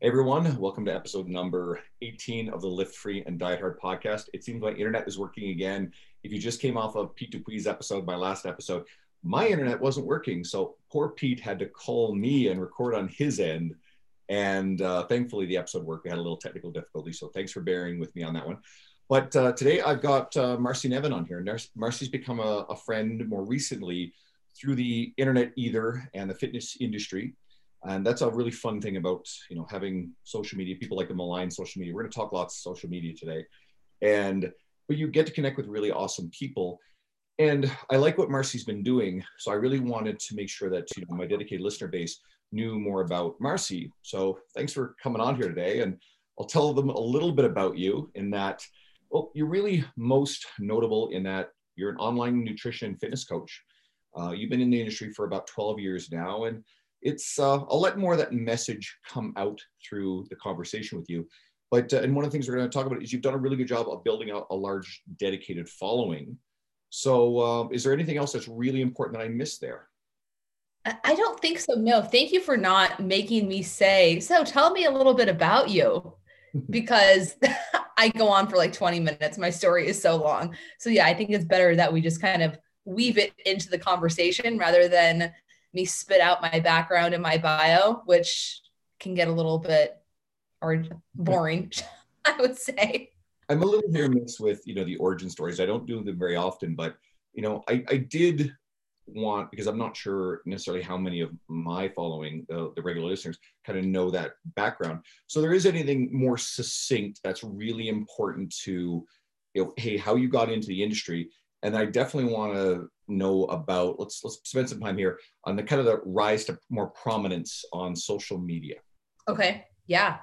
Hey everyone, welcome to episode number 18 of the Lift Free and Diet Hard podcast. It seems my internet is working again. If you just came off of Pete Dupuis' episode, my last episode, my internet wasn't working. So poor Pete had to call me and record on his end. And uh, thankfully, the episode worked. We had a little technical difficulty. So thanks for bearing with me on that one. But uh, today I've got uh, Marci Nevin on here. Marci's become a, a friend more recently through the internet either and the fitness industry and that's a really fun thing about you know having social media people like to malign social media. We're going to talk lots of social media today. And but you get to connect with really awesome people. And i like what marci's been doing. So i really wanted to make sure that you know my dedicated listener base knew more about marci. So thanks for coming on here today. And i'll tell them a little bit about you in that well you're really most notable in that you're an online nutrition fitness coach. Uh, you've been in the industry for about 12 years now. And it's uh, I'll let more of that message come out through the conversation with you. But uh, and one of the things we're going to talk about is you've done a really good job of building out a large dedicated following. So uh, is there anything else that's really important that I missed there? I don't think so. No, thank you for not making me say. So tell me a little bit about you, because I go on for like 20 minutes. My story is so long. So yeah, I think it's better that we just kind of weave it into the conversation rather than me spit out my background and my bio, which can get a little bit or boring, I would say. I'm a little near miss with you know the origin stories. I don't do them very often, but you know I, I did want because I'm not sure necessarily how many of my following the, the regular listeners kind of know that background. So there is anything more succinct that's really important to you know hey how you got into the industry, and I definitely want to know about let's let's spend some time here on the kind of the rise to more prominence on social media. Okay yeah.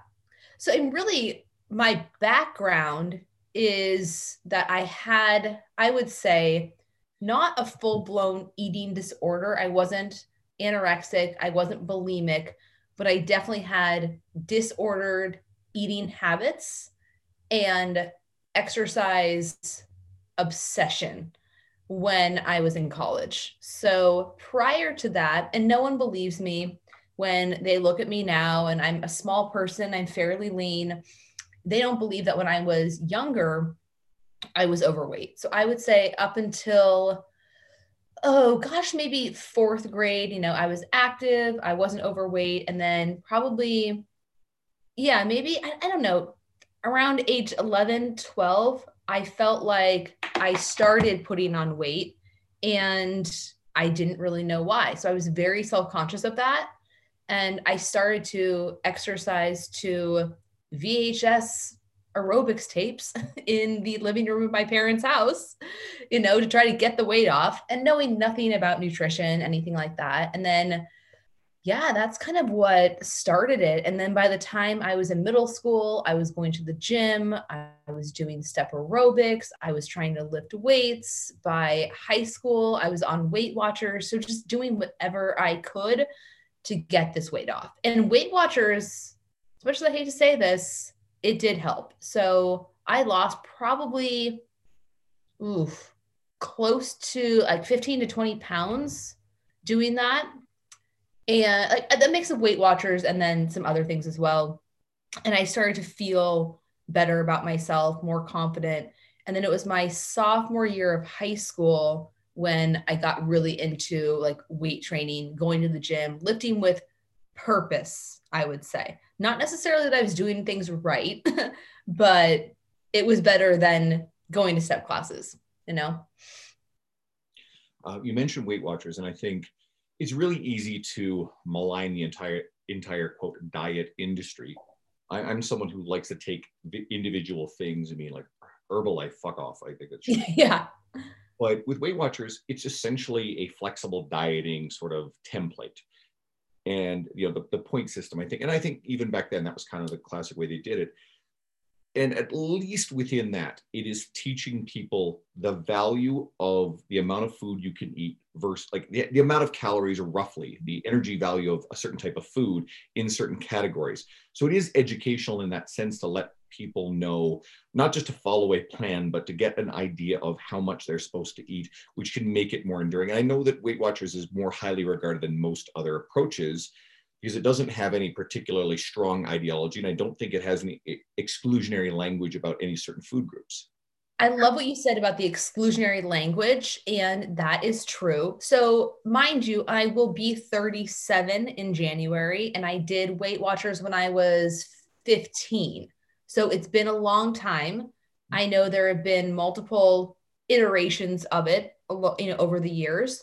So and really my background is that i had i would say not a full-blown eating disorder. I wasn't anorexic i wasn't bulimic but i definitely had disordered eating habits and exercise obsession when I was in college. So prior to that, and no one believes me when they look at me now, and I'm a small person, I'm fairly lean. They don't believe that when I was younger, I was overweight. So I would say up until, oh gosh, maybe fourth grade, you know, I was active, I wasn't overweight. And then probably, yeah, maybe, I, I don't know, around age 11, 12, I felt like I started putting on weight and I didn't really know why. So I was very self conscious of that. And I started to exercise to VHS aerobics tapes in the living room of my parents' house, you know, to try to get the weight off and knowing nothing about nutrition, anything like that. And then yeah, that's kind of what started it. And then by the time I was in middle school, I was going to the gym, I was doing step aerobics, I was trying to lift weights. By high school, I was on Weight Watchers. So just doing whatever I could to get this weight off. And Weight Watchers, especially I hate to say this, it did help. So I lost probably oof, close to like 15 to 20 pounds doing that and like the mix of Weight Watchers and then some other things as well. And I started to feel better about myself, more confident. And then it was my sophomore year of high school when I got really into like weight training, going to the gym, lifting with purpose, I would say. Not necessarily that I was doing things right, but it was better than going to step classes, you know? Uh, you mentioned Weight Watchers, and I think it's really easy to malign the entire entire quote diet industry. I, am someone who likes to take individual things. I mean, like Herbalife, fuck off. I think it's yeah. But with Weight Watchers, it's essentially a flexible dieting sort of template, and you know the, the point system. I think, and I think even back then that was kind of the classic way they did it and at least within that, it is teaching people the value of the amount of food you can eat versus like the, the amount of calories or roughly the energy value of a certain type of food in certain categories. So it is educational in that sense to let people know not just to follow a plan, but to get an idea of how much they're supposed to eat, which can make it more enduring. And I know that Weight Watchers is more highly regarded than most other approaches because it doesn't have any particularly strong ideology. And I don't think it has any exclusionary language about any certain food groups. I love what you said about the exclusionary language, and that is true. So, mind you, I will be 37 in January, and I did Weight Watchers when I was 15. So, it's been a long time. I know there have been multiple iterations of it, you know, over the years.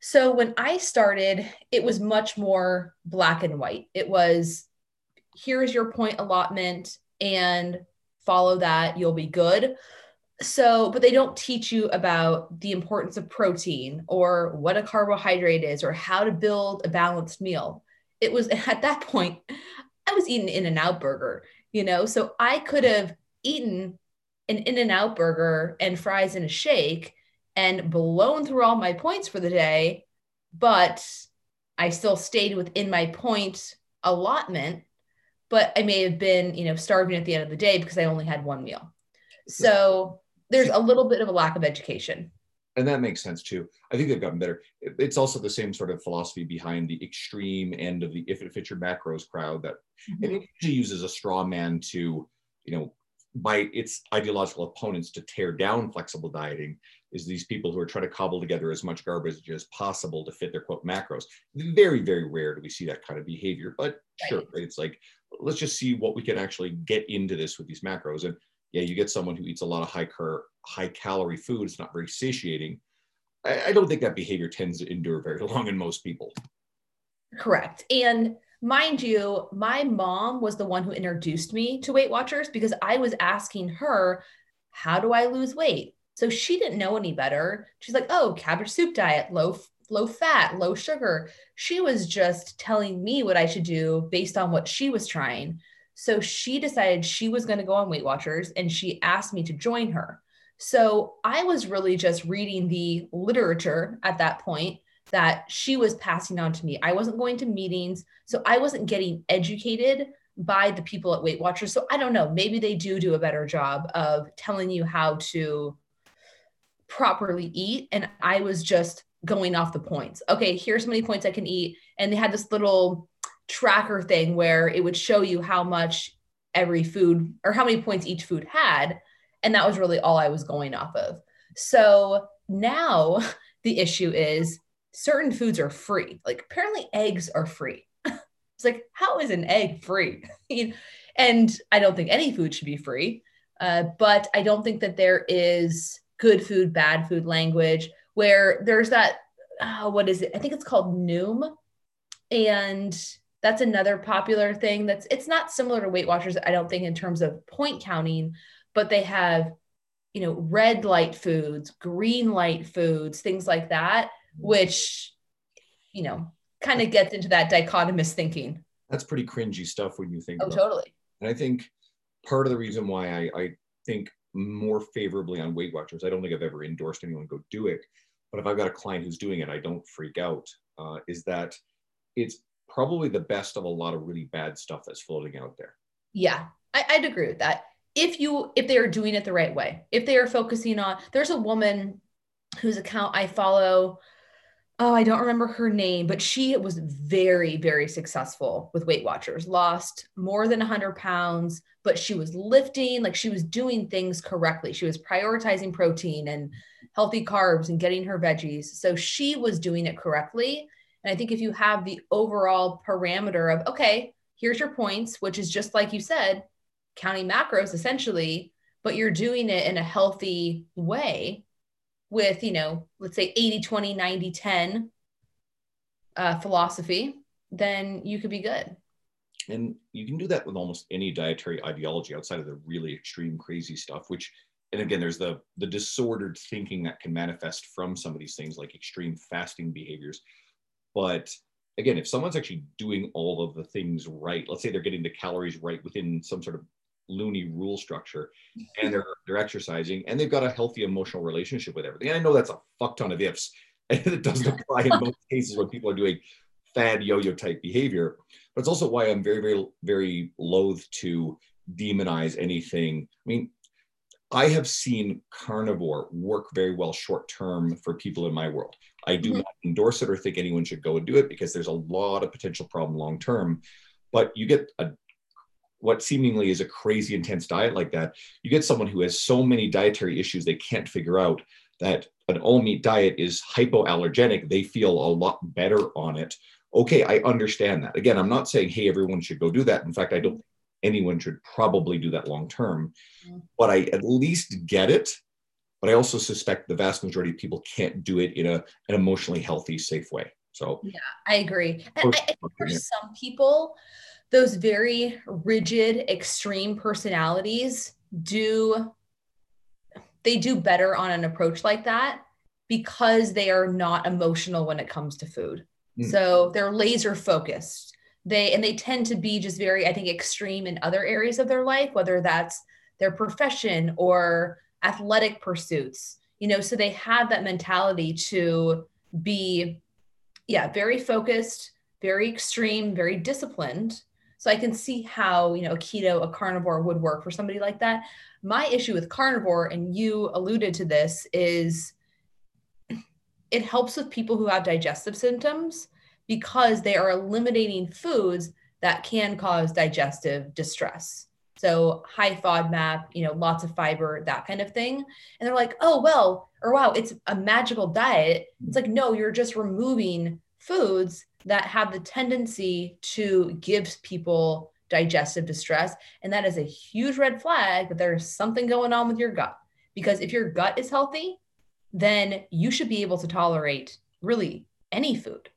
So, when I started, it was much more black and white. It was here's your point allotment, and follow that, you'll be good. So but they don't teach you about the importance of protein or what a carbohydrate is or how to build a balanced meal. It was at that point i was eating in and out burger you know? So i could have eaten an in and out burger and fries and a shake and blown through all my points for the day but i still stayed within my point allotment but i may have been you know starving at the end of the day because i only had one meal so there's a little bit of a lack of education and that makes sense too. I think they've gotten better. It's also the same sort of philosophy behind the extreme end of the if it fits your macros crowd that mm-hmm. and it usually uses a straw man to, you know, by its ideological opponents to tear down flexible dieting is these people who are trying to cobble together as much garbage as possible to fit their quote macros. Very, very rare do we see that kind of behavior, but right. sure, it's like let's just see what we can actually get into this with these macros. And yeah, you get someone who eats a lot of high car, high calorie food. It's not very satiating. I, I don't think that behavior tends to endure very long in most people. Correct. And mind you, my mom was the one who introduced me to Weight Watchers because I was asking her, how do I lose weight? So she didn't know any better. She's like, oh, cabbage soup diet, low low fat, low sugar. She was just telling me what I should do based on what she was trying. So she decided she was going to go on Weight Watchers and she asked me to join her. So I was really just reading the literature at that point that she was passing on to me. I wasn't going to meetings, so I wasn't getting educated by the people at Weight Watchers. So I don't know, maybe they do do a better job of telling you how to properly eat and I was just going off the points. Okay, here's how many points I can eat and they had this little tracker thing where it would show you how much every food or how many points each food had. And that was really all I was going off of. So now the issue is certain foods are free. Like apparently eggs are free. it's like, how is an egg free? and I don't think any food should be free. Uh, but I don't think that there is good food, bad food language where there's that, uh, what is it? I think it's called Noom. And that's another popular thing that's it's not similar to weight watchers i don't think in terms of point counting but they have you know red light foods green light foods things like that which you know kind of gets into that dichotomous thinking that's pretty cringy stuff when you think oh totally and i think part of the reason why I, I think more favorably on weight watchers i don't think i've ever endorsed anyone go do it but if i've got a client who's doing it i don't freak out uh, is that it's probably the best of a lot of really bad stuff that's floating out there. Yeah, I, I'd agree with that. If you if they are doing it the right way, if they are focusing on, there's a woman whose account I follow. Oh, I don't remember her name, but she was very, very successful with Weight Watchers. Lost more than 100 pounds, but she was lifting, like she was doing things correctly. She was prioritizing protein and healthy carbs and getting her veggies. So she was doing it correctly and I think if you have the overall parameter of, okay, here's your points, which is just like you said, counting macros essentially, but you're doing it in a healthy way with, you know, let's say 80, 20, 90, 10 uh, philosophy, then you could be good. And you can do that with almost any dietary ideology outside of the really extreme crazy stuff, which and again there's the the disordered thinking that can manifest from some of these things like extreme fasting behaviors but again, if someone's actually doing all of the things right, let's say they're getting the calories right within some sort of loony rule structure and they're they're exercising and they've got a healthy emotional relationship with everything. And I know that's a fuck ton of ifs. And it doesn't apply in most cases when people are doing fad yo-yo type behavior. But it's also why I'm very, very, very loath to demonize anything. I mean, I have seen carnivore work very well short term for people in my world. I do mm-hmm. not endorse it or think anyone should go and do it because there's a lot of potential problem long term. But you get a what seemingly is a crazy intense diet like that, you get someone who has so many dietary issues they can't figure out that an all meat diet is hypoallergenic. They feel a lot better on it. Okay, I understand that. Again, I'm not saying, hey, everyone should go do that. In fact, I don't think anyone should probably do that long term, mm-hmm. but I at least get it. But I also suspect the vast majority of people can't do it in a, an emotionally healthy, safe way. So, yeah, I agree. And I, for some people, those very rigid, extreme personalities do they do better on an approach like that because they are not emotional when it comes to food. Mm. So they're laser focused. They and they tend to be just very, I think, extreme in other areas of their life, whether that's their profession or athletic pursuits. You know, so they have that mentality to be, yeah, very focused, very extreme, very disciplined so I can see how, you know, a keto, a carnivore would work for somebody like that. My issue with carnivore, and you alluded to this, is it helps with people who have digestive symptoms because they are eliminating foods that can cause digestive distress. So high FODMAP, you know, lots of fiber, that kind of thing. And they're like, oh, well, or wow, it's a magical diet. It's like, no, you're just removing foods that have the tendency to give people digestive distress. And that is a huge red flag that there's something going on with your gut. Because if your gut is healthy, then you should be able to tolerate really any food,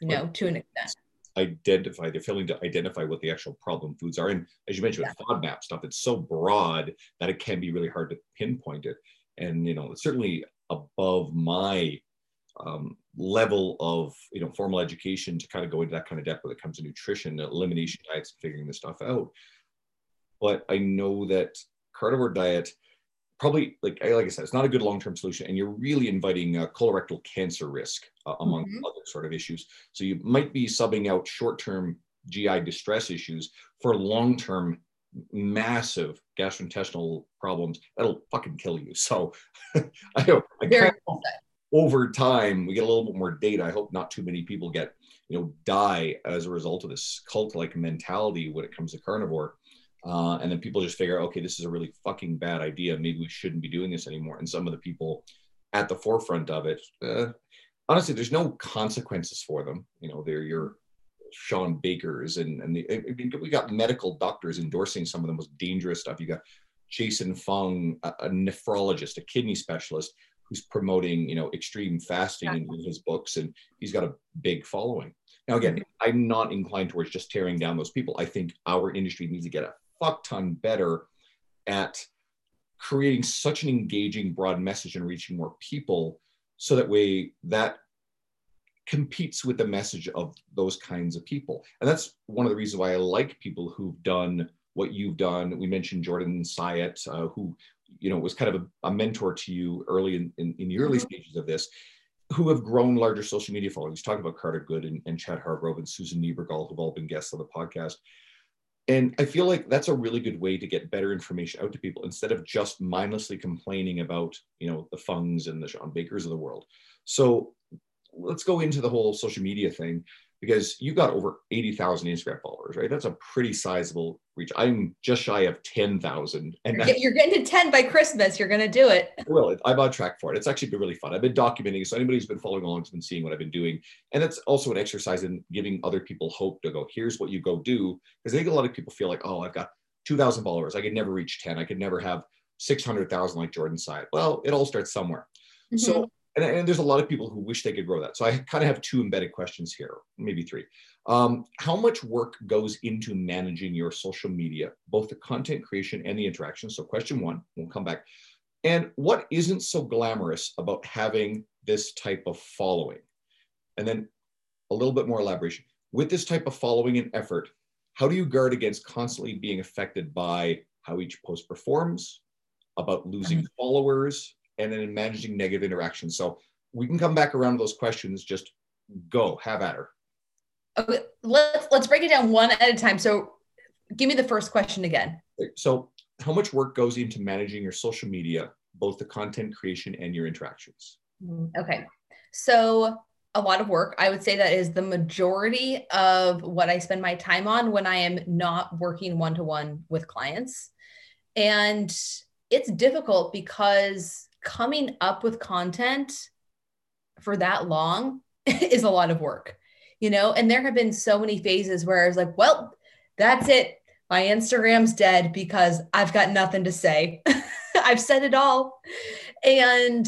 you know, to an extent. Identify, they're failing to identify what the actual problem foods are. And as you mentioned, yeah. with FODMAP stuff, it's so broad that it can be really hard to pinpoint it. And, you know, it's certainly above my um, level of you know formal education to kind of go into that kind of depth when it comes to nutrition, elimination diets, and figuring this stuff out. But I know that carnivore diet probably like like I said, it's not a good long-term solution, and you're really inviting uh, colorectal cancer risk uh, among mm-hmm. other sort of issues. So you might be subbing out short-term GI distress issues for long-term massive gastrointestinal problems that'll fucking kill you. So I don't. I Very over time we get a little bit more data. I hope not too many people get you know die as a result of this cult like mentality when it comes to carnivore. Uh, and then people just figure okay this is a really fucking bad idea. Maybe we shouldn't be doing this anymore. And some of the people at the forefront of it uh, honestly there's no consequences for them. You know they're your Shawn Bakers and and the, I mean, we got medical doctors endorsing some of the most dangerous stuff. You got Jason Fung, a, a nephrologist, a kidney specialist, who's promoting you know extreme fasting in, in his books and he's got a big following. Now again i'm not inclined towards just tearing down those people. I think our industry needs to get a fuck ton better at creating such an engaging broad message and reaching more people so that way that competes with the message of those kinds of people. And that's one of the reasons why i like people who've done what you've done. We mentioned jordan syatt uh, who you know was kind of a, a mentor to you early in, in, in the early mm-hmm. stages of this who have grown larger social media followings. Talking about carter good and, and chad hargrove and susan niebergall who've all been guests on the podcast. And i feel like that's a really good way to get better information out to people instead of just mindlessly complaining about you know the fungs and the shawn bakers of the world. So let's go into the whole social media thing because you got over 80,000 Instagram followers, right? That's a pretty sizable reach. I'm just shy of 10,000. And you're, you're getting to 10 by Christmas. You're going to do it. Well, I'm on track for it. It's actually been really fun. I've been documenting. So anybody who's been following along has been seeing what I've been doing. And it's also an exercise in giving other people hope to go, here's what you go do. Because I think a lot of people feel like, oh, I've got 2,000 followers. I could never reach 10. I could never have 600,000 like Jordan Syatt. Well, it all starts somewhere. Mm-hmm. So and, and, there's a lot of people who wish they could grow that. So I kind of have two embedded questions here, maybe three. Um, how much work goes into managing your social media, both the content creation and the interaction? So question one, we'll come back. And what isn't so glamorous about having this type of following? And then a little bit more elaboration. With this type of following and effort, how do you guard against constantly being affected by how each post performs, about losing mm-hmm. followers, and then in managing negative interactions. So we can come back around to those questions. Just go, have at her. Okay, let's let's break it down one at a time. So give me the first question again. So how much work goes into managing your social media, both the content creation and your interactions? Mm, okay. So, a lot of work. I would say that is the majority of what I spend my time on when I am not working one to one with clients. And it's difficult because coming up with content for that long is a lot of work, you know? And there have been so many phases where I was like, well, that's it. My Instagram's dead because I've got nothing to say. I've said it all. And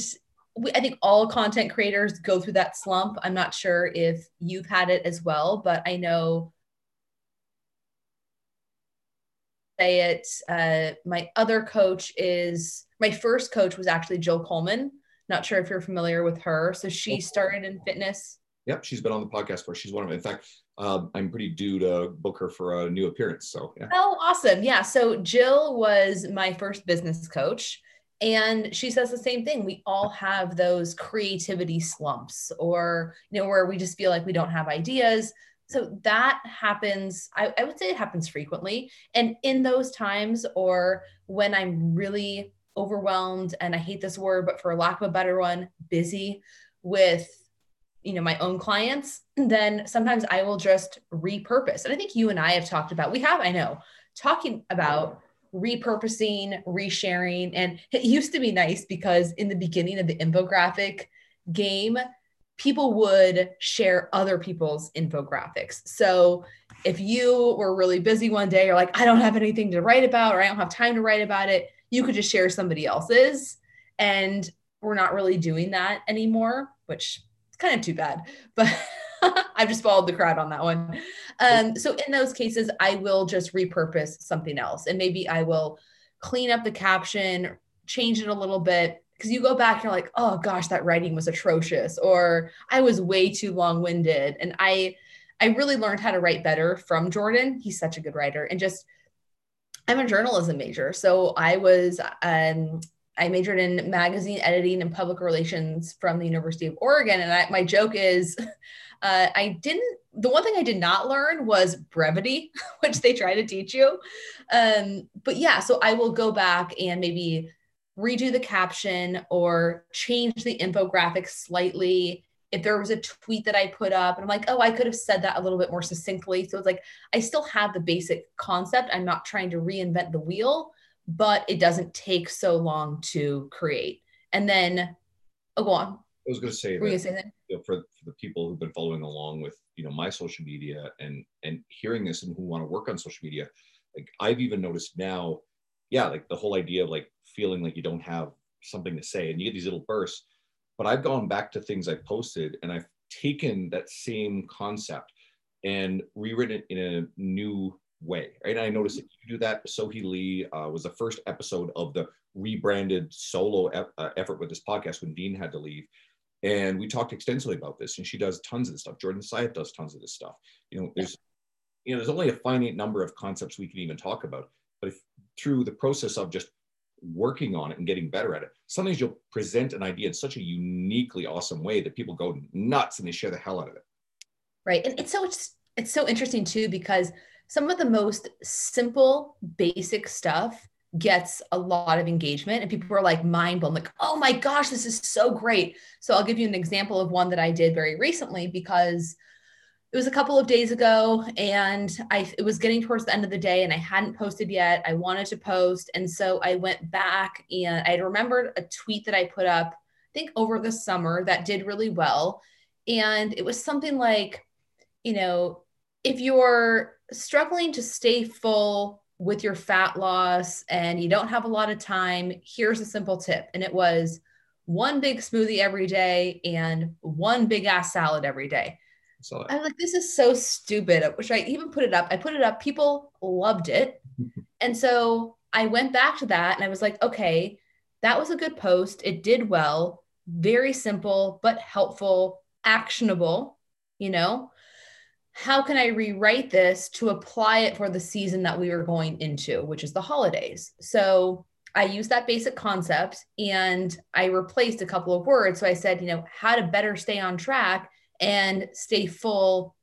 we, I think all content creators go through that slump. I'm not sure if you've had it as well, but I know say it. Uh, my other coach is my first coach was actually Jill Coleman. Not sure if you're familiar with her. So she started in fitness. Yep, she's been on the podcast for. She's one of them. In fact, um, I'm pretty due to book her for a new appearance. So yeah. Oh, awesome! Yeah. So Jill was my first business coach, and she says the same thing. We all have those creativity slumps, or you know, where we just feel like we don't have ideas. So that happens. I, I would say it happens frequently, and in those times, or when I'm really overwhelmed, and I hate this word, but for lack of a better one, busy with you know my own clients then sometimes i will just repurpose. And i think you and i have talked about we have i know talking about repurposing resharing and it used to be nice because in the beginning of the infographic game people would share other people's infographics. So if you were really busy one day you're like i don't have anything to write about or i don't have time to write about it you could just share somebody else's and we're not really doing that anymore which is kind of too bad, but I've just followed the crowd on that one. Um, so in those cases, I will just repurpose something else, and maybe I will clean up the caption, change it a little bit. Because you go back, you're like, oh gosh, that writing was atrocious, or I was way too long-winded, and I, I really learned how to write better from Jordan. He's such a good writer, and just I'm a journalism major, so I was um, I majored in magazine editing and public relations from the University of Oregon. And I, my joke is, uh, I didn't, the one thing I did not learn was brevity, which they try to teach you. Um, but yeah, so I will go back and maybe redo the caption or change the infographic slightly. If there was a tweet that I put up and I'm like, oh, I could have said that a little bit more succinctly. So it's like, I still have the basic concept. I'm not trying to reinvent the wheel but it doesn't take so long to create. And then, oh, go on. I was going to say, Were that, say that? You know, for, for the people who've been following along with you know my social media and and hearing this and who want to work on social media, like I've even noticed now, yeah, like the whole idea of like feeling like you don't have something to say and you get these little bursts. But I've gone back to things I posted and I've taken that same concept and rewritten it in a new way. Right? And I noticed that you do that. Sohee Lee uh, was the first episode of the rebranded solo uh, effort with this podcast when Dean had to leave. And we talked extensively about this, and she does tons of this stuff. Jordan Syatt does tons of this stuff. You know, there's, you know, there's only a finite number of concepts we can even talk about. But if through the process of just working on it and getting better at it, sometimes you'll present an idea in such a uniquely awesome way that people go nuts and they share the hell out of it. Right, and it's so it's, so interesting too because some of the most simple, basic stuff gets a lot of engagement and people are like mind blown like oh my gosh this is so great. So i'll give you an example of one that i did very recently because it was a couple of days ago and i it was getting towards the end of the day and i hadn't posted yet i wanted to post and so i went back and i remembered a tweet that i put up i think over the summer that did really well and it was something like you know if you're struggling to stay full with your fat loss and you don't have a lot of time, here's a simple tip. And it was one big smoothie every day and one big ass salad every day. So I'm like, this is so stupid. Which I even put it up. I put it up. People loved it. and so I went back to that and I was like, okay, that was a good post. It did well. Very simple, but helpful, actionable, you know? how can I rewrite this to apply it for the season that we were going into, which is the holidays? So I used that basic concept and I replaced a couple of words. So I said, you know, how to better stay on track and stay full.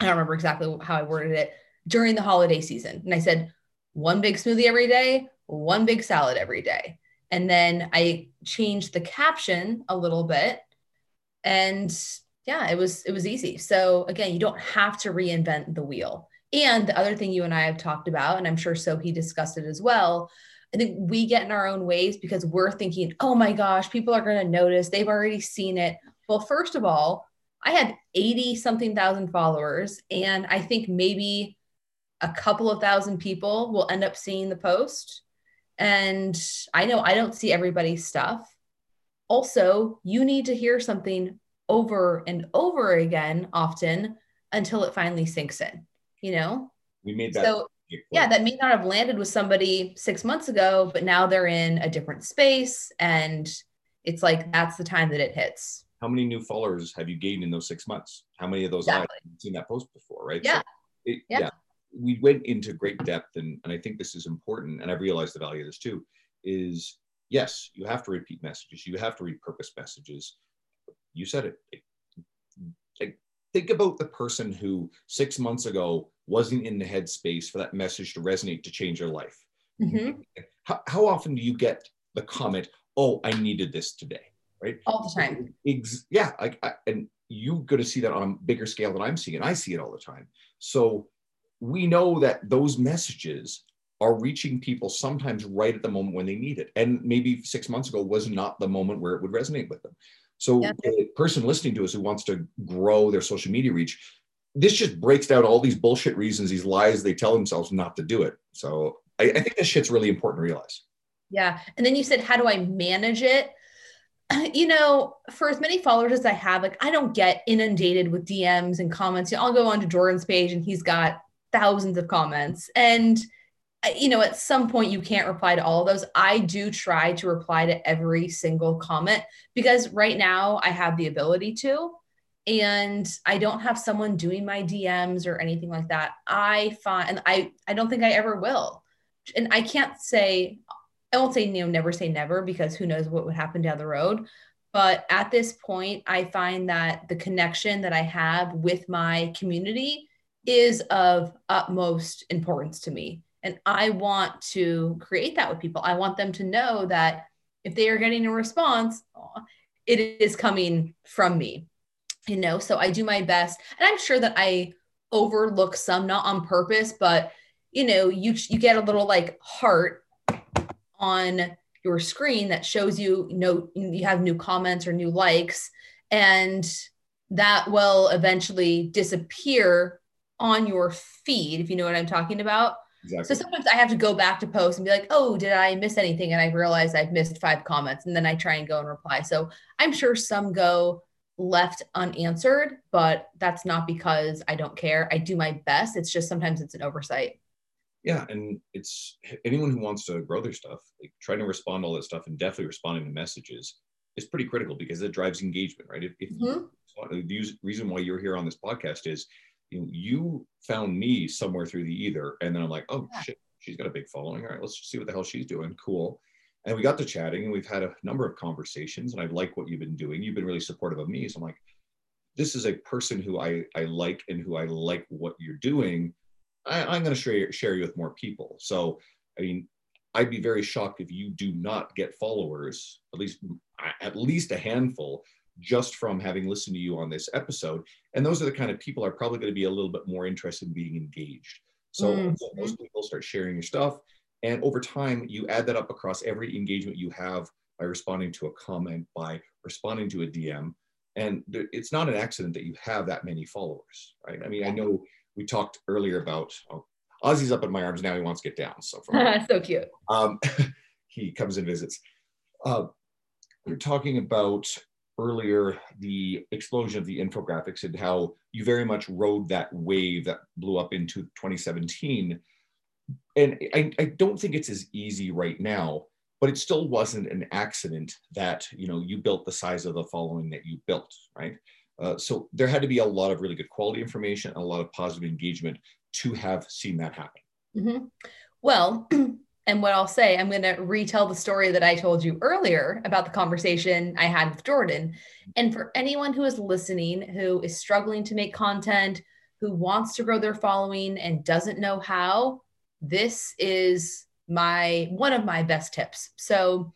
I don't remember exactly how I worded it during the holiday season. And I said, one big smoothie every day, one big salad every day. And then I changed the caption a little bit. And yeah, it was it was easy. So again, you don't have to reinvent the wheel. And the other thing you and I have talked about, and I'm sure Sohee discussed it as well. I think we get in our own ways because we're thinking, oh my gosh, people are going to notice. They've already seen it. Well, first of all, I had 80 something thousand followers, and I think maybe a couple of thousand people will end up seeing the post. And I know I don't see everybody's stuff. Also, you need to hear something over and over again often until it finally sinks in, you know? We made that. So, yeah, that may not have landed with somebody six months ago, but now they're in a different space. And it's like that's the time that it hits. How many new followers have you gained in those six months? How many of those exactly. have seen that post before, right? Yeah. So it, yeah. yeah. We went into great depth, and, and I think this is important, and I've realized the value of this too, is yes, you have to repeat messages, you have to repurpose messages. You said it. Like, think about the person who six months ago wasn't in the headspace for that message to resonate to change their life. Mm-hmm. How, how often do you get the comment, "Oh, I needed this today"? Right? All the time. Ex- yeah, I, I, and you're going to see that on a bigger scale than I'm seeing. I see it all the time. So we know that those messages are reaching people sometimes right at the moment when they need it. And maybe six months ago was not the moment where it would resonate with them. So, yeah. a person listening to us who wants to grow their social media reach, this just breaks down all these bullshit reasons, these lies they tell themselves not to do it. So, I, I think this shit's really important to realize. Yeah. And then you said, how do I manage it? You know, for as many followers as I have, like I don't get inundated with DMs and comments. You know, I'll go onto Jordan's page and he's got thousands of comments. And, uh, you know, at some point you can't reply to all of those. I do try to reply to every single comment because right now I have the ability to. And I don't have someone doing my DMs or anything like that. I find, and I, I don't think I ever will. And I can't say, I won't say, you know, never say never because who knows what would happen down the road. But at this point, I find that the connection that I have with my community is of utmost importance to me. And I want to create that with people. I want them to know that if they are getting a response, it is coming from me. You know, so I do my best. And I'm sure that I overlook some, not on purpose, but you know, you you get a little like heart on your screen that shows you, you know you have new comments or new likes and that will eventually disappear on your feed, if you know what I'm talking about. Exactly. So sometimes I have to go back to post and be like, oh, did I miss anything? And I realize I've missed five comments. And then I try and go and reply. So I'm sure some go left unanswered, but that's not because I don't care. I do my best. It's just sometimes it's an oversight. Yeah. And it's anyone who wants to grow their stuff, like trying to respond to all that stuff and definitely responding to messages is pretty critical because it drives engagement, right? If, if mm-hmm. the reason why you're here on this podcast is you, know, you found me somewhere through the ether, and then I'm like, oh yeah. shit, she's got a big following. All right, let's see what the hell she's doing. Cool. And we got to chatting, and we've had a number of conversations, and I like what you've been doing. You've been really supportive of me, so I'm like, this is a person who I I like and who I like what you're doing. I, I'm going to share share you with more people. So, I mean, I'd be very shocked if you do not get followers, at least at least a handful, just from having listened to you on this episode. And those are the kind of people are probably going to be a little bit more interested in being engaged. So mm-hmm. those people start sharing your stuff. And over time, you add that up across every engagement you have by responding to a comment, by responding to a DM. And it's not an accident that you have that many followers, right? I mean, I know we talked earlier about oh, Ozzy's up in my arms now. He wants to get down. So, so cute. Um, he comes and visits. Uh, we're talking about earlier the explosion of the infographics and how you very much rode that wave that blew up into 2017 and I, I, don't think it's as easy right now but it still wasn't an accident that you know you built the size of the following that you built right uh, so there had to be a lot of really good quality information and a lot of positive engagement to have seen that happen mm-hmm. well And what I'll say, I'm going to retell the story that I told you earlier about the conversation I had with Jordan. And for anyone who is listening, who is struggling to make content, who wants to grow their following and doesn't know how, this is my one of my best tips. So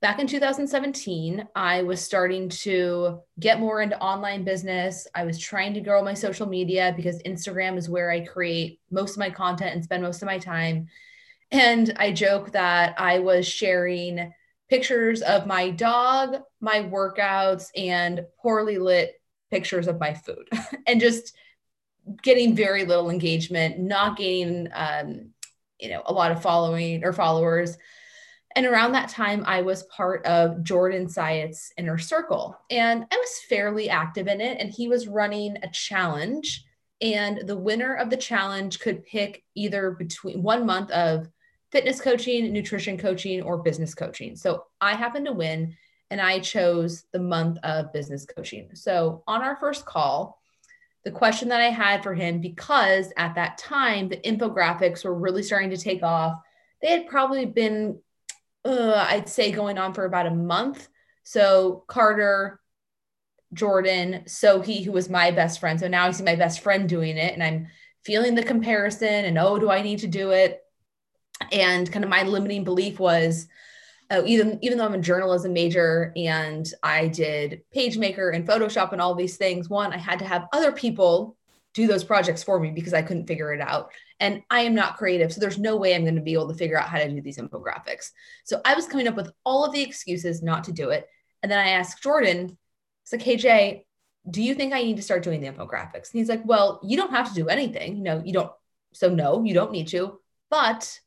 back in 2017, I was starting to get more into online business. I was trying to grow my social media because Instagram is where I create most of my content and spend most of my time. And I joke that I was sharing pictures of my dog, my workouts, and poorly lit pictures of my food and just getting very little engagement, not gaining, um, you know, a lot of following or followers. And around that time, I was part of Jordan Syatt's inner circle, and I was fairly active in it. And he was running a challenge, and the winner of the challenge could pick either between one month of fitness coaching, nutrition coaching, or business coaching. So I happened to win, and I chose the month of business coaching. So on our first call, the question that I had for him, because at that time the infographics were really starting to take off, they had probably been uh, I'd say going on for about a month. So Carter, Jordan, Sohee, who was my best friend. So now I see my best friend doing it and I'm feeling the comparison and oh, do I need to do it? And kind of my limiting belief was uh, even even though I'm a journalism major and I did PageMaker and Photoshop and all these things, one, I had to have other people do those projects for me because I couldn't figure it out. And I am not creative. So there's no way I'm going to be able to figure out how to do these infographics. So I was coming up with all of the excuses not to do it. And then I asked Jordan, it's like, hey, Jay, do you think I need to start doing the infographics? And he's like, well, you don't have to do anything. You know, you don't. So no, you don't need to. But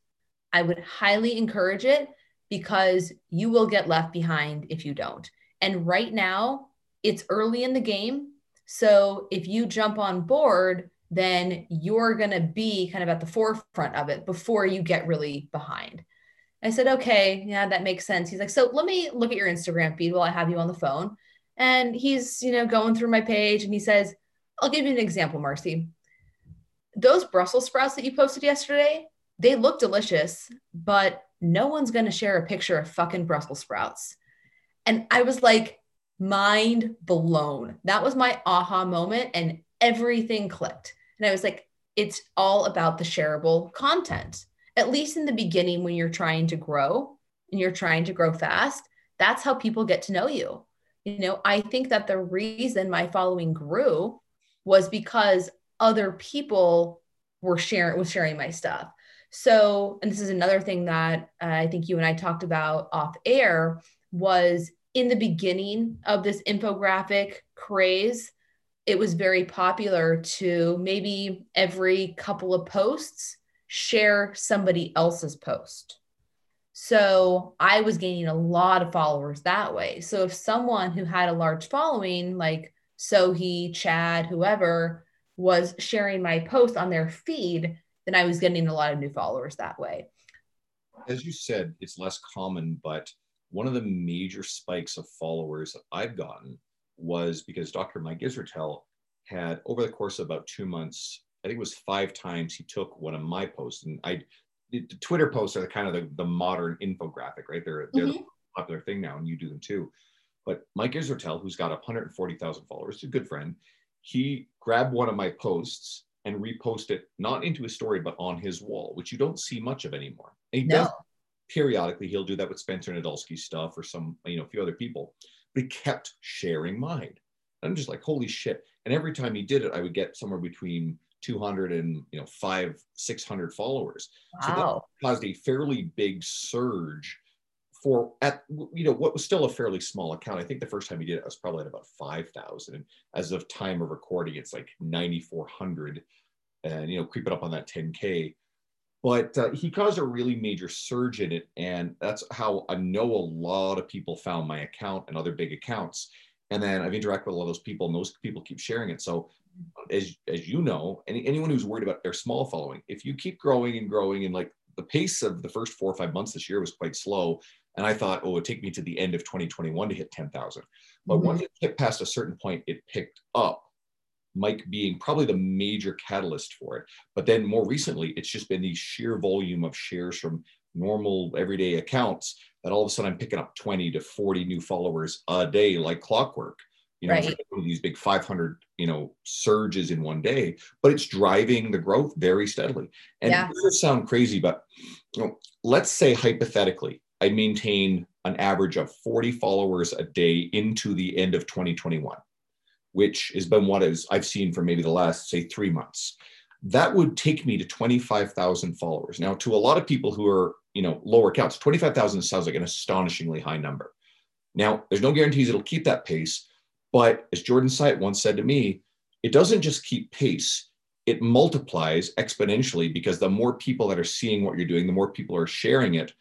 I would highly encourage it because you will get left behind if you don't. And right now, it's early in the game. So if you jump on board, then you're going to be kind of at the forefront of it before you get really behind. I said, okay, yeah, that makes sense. He's like, so let me look at your Instagram feed while I have you on the phone. And he's, you know, going through my page and he says, I'll give you an example, Marci. Those Brussels sprouts that you posted yesterday, they look delicious, but no one's going to share a picture of fucking Brussels sprouts. And I was like, mind blown. That was my aha moment and everything clicked. And I was like, it's all about the shareable content. At least in the beginning, when you're trying to grow and you're trying to grow fast, that's how people get to know you. You know, I think that the reason my following grew was because other people were sharing was sharing my stuff. So, and this is another thing that uh, I think you and I talked about off air was in the beginning of this infographic craze, it was very popular to maybe every couple of posts share somebody else's post. So I was gaining a lot of followers that way. So if someone who had a large following, like Sohee, Chad, whoever, was sharing my post on their feed, then I was getting a lot of new followers that way. As you said, it's less common, but one of the major spikes of followers that I've gotten was because Dr. Mike Israetel had, over the course of about two months, I think it was five times, he took one of my posts. And I, the Twitter posts are the kind of the, the modern infographic, right? They're, they're mm-hmm. the popular thing now, and you do them too. But Mike Israetel, who's got 140,000 followers, a good friend, he grabbed one of my posts and reposted it not into his story, but on his wall, which you don't see much of anymore. And he no. does periodically he'll do that with Spencer Nadolsky stuff or some, you know, a few other people. But he kept sharing mine. I'm just like, holy shit. And every time he did it, I would get somewhere between 200 and you know five, 600 followers. Wow. So that caused a fairly big surge for at you know what was still a fairly small account. I think the first time he did it, I was probably at about 5,000. And as of time of recording, it's like 9,400 and you know creeping up on that 10k but uh, he caused a really major surge in it and that's how i know a lot of people found my account and other big accounts. And then i've interacted with a lot of those people and those people keep sharing it. So as, as you know any, anyone who's worried about their small following if you keep growing and growing and like the pace of the first four or five months this year was quite slow and i thought oh it would take me to the end of 2021 to hit 10000 but mm-hmm. once it hit past a certain point it picked up Mike being probably the major catalyst for it. But then more recently, it's just been the sheer volume of shares from normal everyday accounts that all of a sudden I'm picking up 20 to 40 new followers a day like clockwork You know, Right. these big 500, you know, surges in one day, but it's driving the growth very steadily. And Yeah. this will sound crazy, but you know, let's say hypothetically, I maintain an average of 40 followers a day into the end of 2021, which has been what is I've seen for maybe the last say three months. That would take me to 25,000 followers. Now, to a lot of people who are you know lower counts, 25,000 sounds like an astonishingly high number. Now, there's no guarantees it'll keep that pace, but as Jordan Syatt once said to me, it doesn't just keep pace, it multiplies exponentially because the more people that are seeing what you're doing, the more people are sharing it,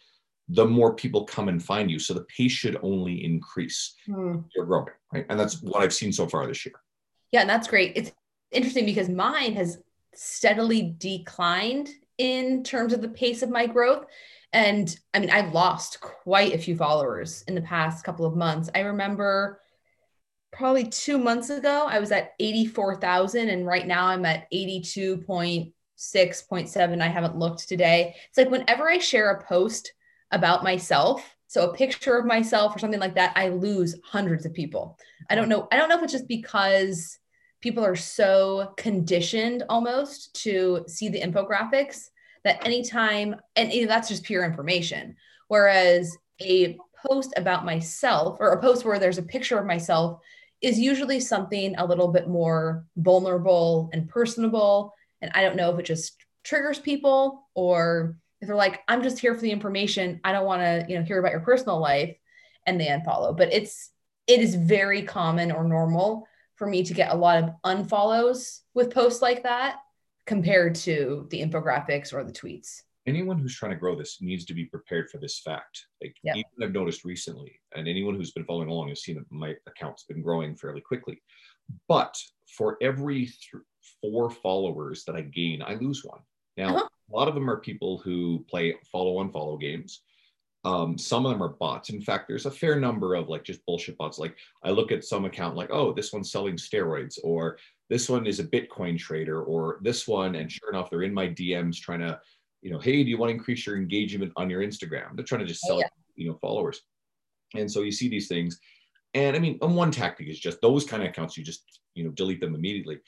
the more people come and find you. So the pace should only increase. Hmm. You're growing, right? And that's what I've seen so far this year. Yeah, and that's great. It's interesting because mine has steadily declined in terms of the pace of my growth. And I mean, I've lost quite a few followers in the past couple of months. I remember probably two months ago, I was at 84,000, and right now I'm at 82.6.7. I haven't looked today. It's like whenever I share a post about myself, so a picture of myself or something like that, I lose hundreds of people. I don't know. I don't know if it's just because people are so conditioned almost to see the infographics that anytime, and you know, that's just pure information. Whereas a post about myself or a post where there's a picture of myself is usually something a little bit more vulnerable and personable. And I don't know if it just triggers people or if they're like, I'm just here for the information. I don't want to, you know, hear about your personal life and they unfollow. But it's it is very common or normal for me to get a lot of unfollows with posts like that compared to the infographics or the tweets. Anyone who's trying to grow this needs to be prepared for this fact. Like even I've noticed recently, and anyone who's been following along has seen that my account's been growing fairly quickly. But for every th- four followers that I gain, I lose one. Now, Uh-huh. A lot of them are people who play follow on follow games. Um, some of them are bots. In fact, there's a fair number of like just bullshit bots. Like I look at some account like, oh, this one's selling steroids, or this one is a Bitcoin trader, or this one, and sure enough, they're in my DMs trying to, you know, hey, do you want to increase your engagement on your Instagram? They're trying to just sell, yeah. you know, followers. And so you see these things. And I mean, and one tactic is just those kind of accounts, you just, you know, delete them immediately.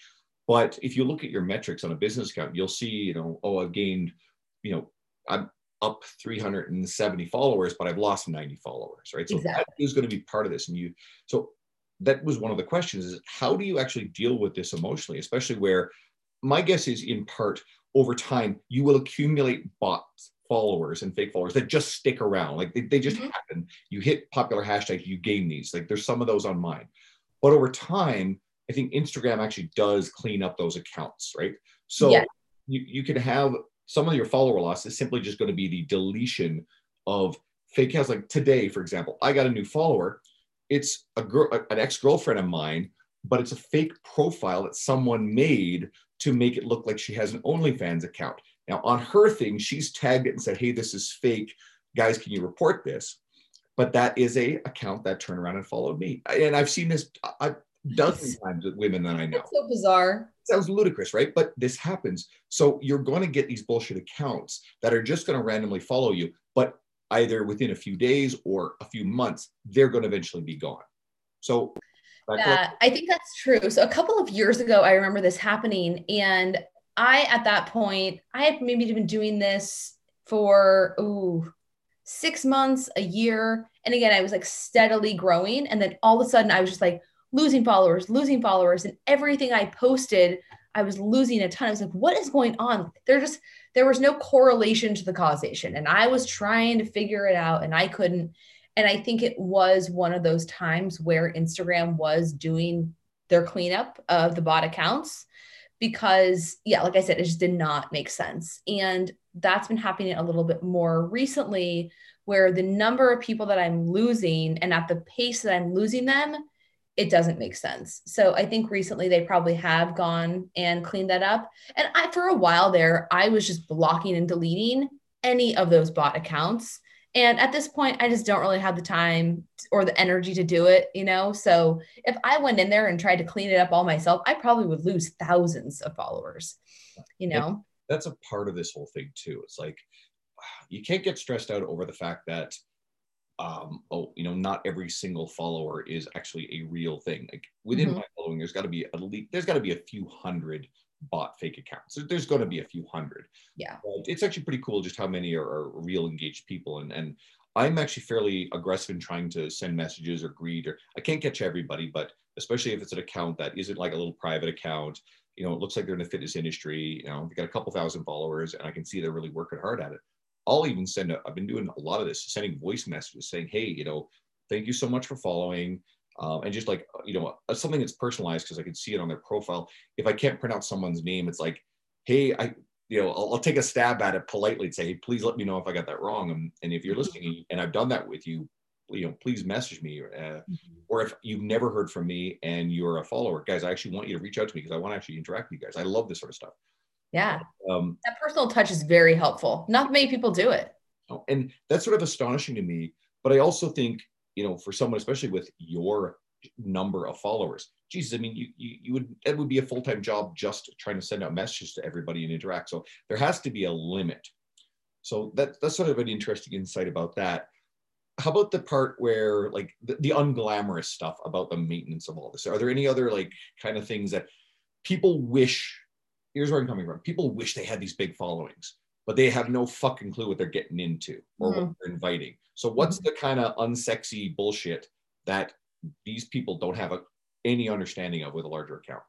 But if you look at your metrics on a business account, you'll see, you know, oh, I've gained, you know, I'm up 370 followers, but I've lost 90 followers, right? So that Exactly. is going to be part of this. And you, so that was one of the questions is how do you actually deal with this emotionally, especially where my guess is in part over time, you will accumulate bots followers and fake followers that just stick around. Like they, they just Mhm. happen. You hit popular hashtags, you gain these. Like there's some of those on mine. But over time, I think Instagram actually does clean up those accounts, right? So Yeah. you, you can have some of your follower loss is simply just going to be the deletion of fake accounts. Like today, for example, I got a new follower. It's a girl, an ex-girlfriend of mine, but it's a fake profile that someone made to make it look like she has an OnlyFans account. Now, on her thing, she's tagged it and said, "Hey, this is fake. Guys, can you report this?" But that is a account that turned around and followed me, and I've seen this a dozen times with women that I know It's so bizarre. sounds ludicrous, right? But this happens. So you're going to get these bullshit accounts that are just going to randomly follow you, but either within a few days or a few months, they're going to eventually be gone. So Yeah, I think that's true. So a couple of years ago, I remember this happening, and I at that point, I had maybe been doing this for ooh six months, a year, and again, I was like steadily growing, and then all of a sudden, I was just like losing followers, losing followers, and everything I posted, I was losing a ton. I was like, what is going on? There just there was no correlation to the causation, and I was trying to figure it out, and I couldn't. And I think it was one of those times where Instagram was doing their cleanup of the bot accounts because, yeah, like I said, it just did not make sense. And that's been happening a little bit more recently, where the number of people that I'm losing and at the pace that I'm losing them, it doesn't make sense. So I think recently they probably have gone and cleaned that up. And I, for a while there, I was just blocking and deleting any of those bot accounts. And at this point, I just don't really have the time or the energy to do it, you know? So if I went in there and tried to clean it up all myself, I probably would lose thousands of followers, you know? that's a part of this whole thing too. It's like you can't get stressed out over the fact that um, oh, you know, not every single follower is actually a real thing. Like within mm-hmm. my following, there's got to be at least there's got to be a few hundred bot fake accounts. There's going to be a few hundred. Yeah, but it's actually pretty cool just how many are, are real engaged people. And and I'm actually fairly aggressive in trying to send messages or greet or I can't catch everybody, but especially if it's an account that isn't like a little private account. You know, it looks like they're in the fitness industry. You know, they got a couple thousand followers, and I can see they're really working hard at it. I'll even send, i have been doing a lot of this, sending voice messages saying, hey, you know, thank you so much for following. Um, and just like, you know, uh, something that's personalized because I can see it on their profile. If I can't pronounce someone's name, it's like, hey, I, you know, I'll, I'll, take a stab at it politely and say, hey, please let me know if I got that wrong. And, and if you're mm-hmm. listening and I've done that with you, you know, please message me. Uh, mm-hmm. Or if you've never heard from me and you're a follower, guys, I actually want you to reach out to me because I want to actually interact with you guys. I love this sort of stuff. Yeah. Um, that personal touch is very helpful. Not many people do it. Oh, and that's sort of astonishing to me. But I also think, you know, for someone, especially with your number of followers, Jesus, I mean, you, you, you would, it would be a full-time job just trying to send out messages to everybody and interact. So there has to be a limit. So that, that's sort of an interesting insight about that. How about the part where like the, the unglamorous stuff about the maintenance of all this? Are there any other like kind of things that people wish, here's where I'm coming from. People wish they had these big followings but they have no fucking clue what they're getting into or mm-hmm. what they're inviting. So what's mm-hmm. the kind of unsexy bullshit that these people don't have a, any understanding of with a larger account?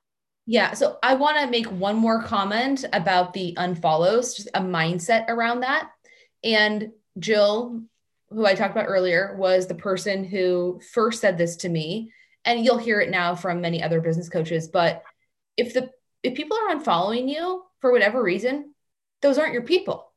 Yeah, so I want to make one more comment about the unfollows, just a mindset around that. And Jill, who I talked about earlier, was the person who first said this to me, and you'll hear it now from many other business coaches. But if the if people are unfollowing you for whatever reason, those aren't your people.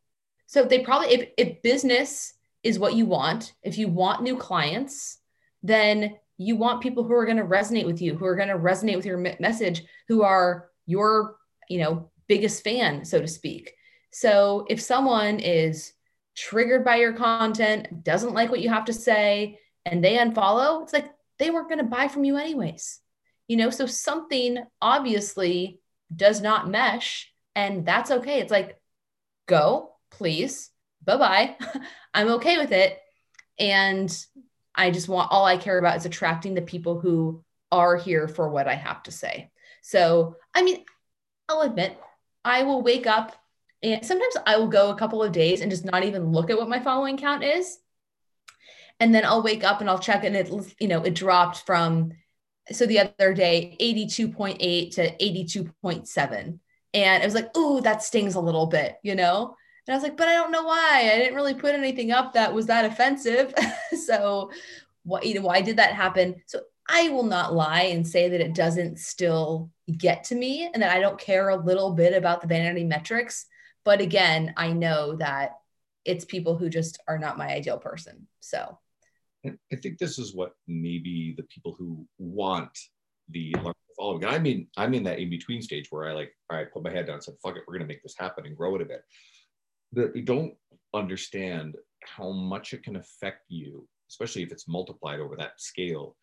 So they probably, if, if business is what you want, if you want new clients, then you want people who are going to resonate with you, who are going to resonate with your message, who are your, you know, biggest fan, so to speak. So if someone is triggered by your content, doesn't like what you have to say, and they unfollow, it's like they weren't going to buy from you anyways. You know, so something obviously does not mesh, and that's okay. It's like go, please. Bye bye. I'm okay with it. And I just want all I care about is attracting the people who are here for what I have to say. So, I mean, I'll admit, I will wake up and sometimes I will go a couple of days and just not even look at what my following count is. And then I'll wake up and I'll check and it, you know, it dropped from, so the other day, 82.8 to 82.7. And it was like, ooh, that stings a little bit, you know? And I was like, but I don't know why. I didn't really put anything up that was that offensive. so what you know, why did that happen? So I will not lie and say that it doesn't still get to me and that I don't care a little bit about the vanity metrics. But again, I know that it's people who just are not my ideal person. So I think this is what maybe the people who want the following. And I mean, I'm in that in between stage where I like, I put my head down and said, fuck it, we're going to make this happen and grow it a bit. That you don't understand how much it can affect you, especially if it's multiplied over that scale,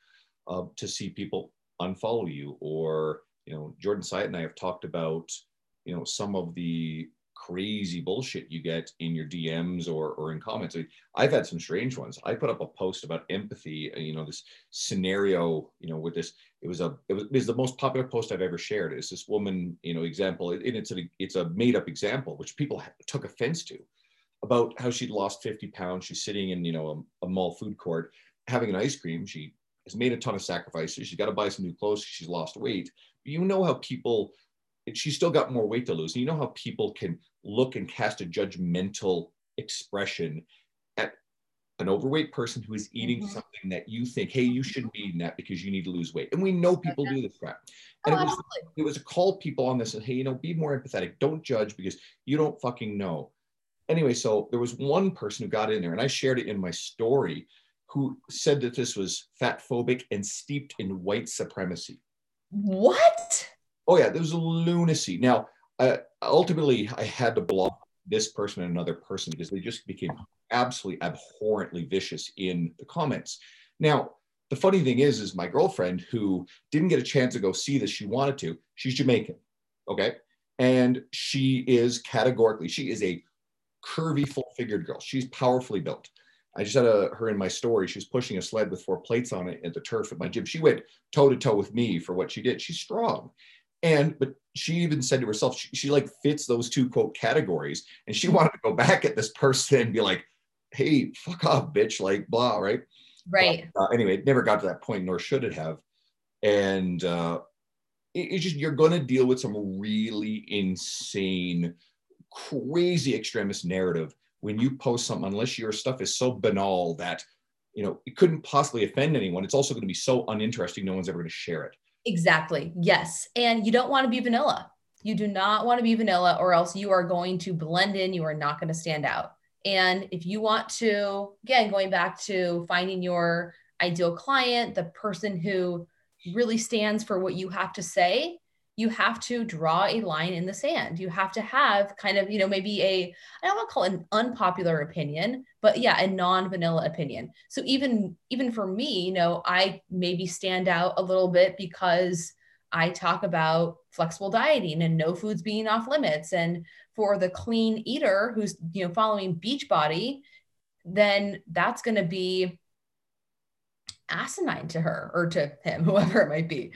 uh, to see people unfollow you. Or, you know, Jordan Syatt and I have talked about, you know, some of the crazy bullshit you get in your DMs or, or in comments. I've had some strange ones. I put up a post about empathy, uh, you know, this scenario, you know, with this, it was a, it was, it was the most popular post I've ever shared. It's this woman, you know, example, and it's a, it's a made up example, which people took offense to about how she'd lost 50 pounds. She's sitting in, you know, a, a mall food court having an ice cream. She has made a ton of sacrifices. She's got to buy some new clothes. She's lost weight. You know how people she's still got more weight to lose. And you know how people can look and cast a judgmental expression at an overweight person who is eating mm-hmm. something that you think, hey, you shouldn't be eating that because you need to lose weight. And we know people do this crap. And oh, it was it was a call people on this and hey, you know, be more empathetic. Don't judge because you don't fucking know. Anyway, so there was one person who got in there, and I shared it in my story, who said that this was fat phobic and steeped in white supremacy. What? Oh yeah, there was a lunacy. Now, uh, ultimately, I had to block this person and another person because they just became absolutely abhorrently vicious in the comments. Now, the funny thing is, is my girlfriend who didn't get a chance to go see this, she wanted to. She's Jamaican, okay, and she is categorically she is a curvy, full-figured girl. She's powerfully built. I just had a, her in my story. She was pushing a sled with four plates on it at the turf at my gym. She went toe to toe with me for what she did. She's strong. And, but she even said to herself, she, she like fits those two quote categories. And she wanted to go back at this person and be like, hey, fuck off, bitch, like blah, right? Right. But, uh, anyway, it never got to that point, nor should it have. And uh, it, it's just, you're going to deal with some really insane, crazy extremist narrative when you post something, unless your stuff is so banal that, you know, it couldn't possibly offend anyone. It's also going to be so uninteresting, no one's ever going to share it. Exactly. Yes. And you don't want to be vanilla. You do not want to be vanilla, or else you are going to blend in. You are not going to stand out. And if you want to, again, going back to finding your ideal client, the person who really stands for what you have to say, you have to draw a line in the sand. You have to have kind of, you know, maybe a, I don't want to call it an unpopular opinion, but yeah, a non-vanilla opinion. So even, even for me, you know, I maybe stand out a little bit because I talk about flexible dieting and no foods being off limits. And for the clean eater who's, you know, following Beachbody, then that's going to be asinine to her or to him, whoever it might be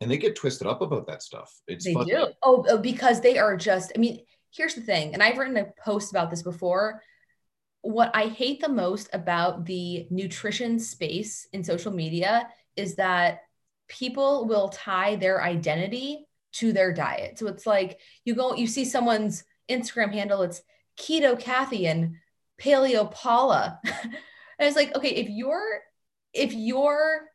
and they get twisted up about that stuff. It's they funny. do. Oh, oh, because they are just. I mean, here's the thing, and I've written a post about this before. What I hate the most about the nutrition space in social media is that people will tie their identity to their diet. So it's like you go, you see someone's Instagram handle, it's keto Kathy and paleo Paula. and it's like, okay, if you're if you're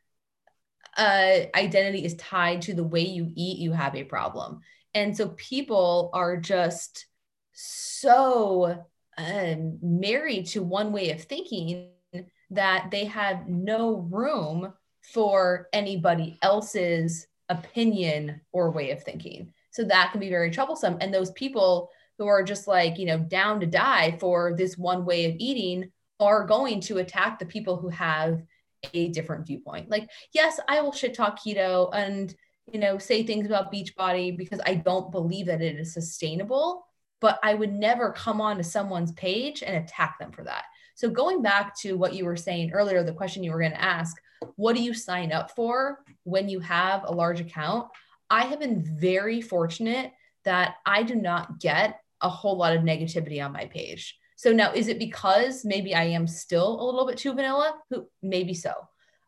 uh, identity is tied to the way you eat, you have a problem. And so people are just so um, married to one way of thinking that they have no room for anybody else's opinion or way of thinking. So that can be very troublesome. And those people who are just like, you know, down to die for this one way of eating are going to attack the people who have a different viewpoint. Like, yes, I will shit talk keto and, you know, say things about Beachbody because I don't believe that it is sustainable, but I would never come on to someone's page and attack them for that. So going back to what you were saying earlier, the question you were going to ask, what do you sign up for when you have a large account? I have been very fortunate that I do not get a whole lot of negativity on my page. So now, is it because maybe I am still a little bit too vanilla? Who maybe so.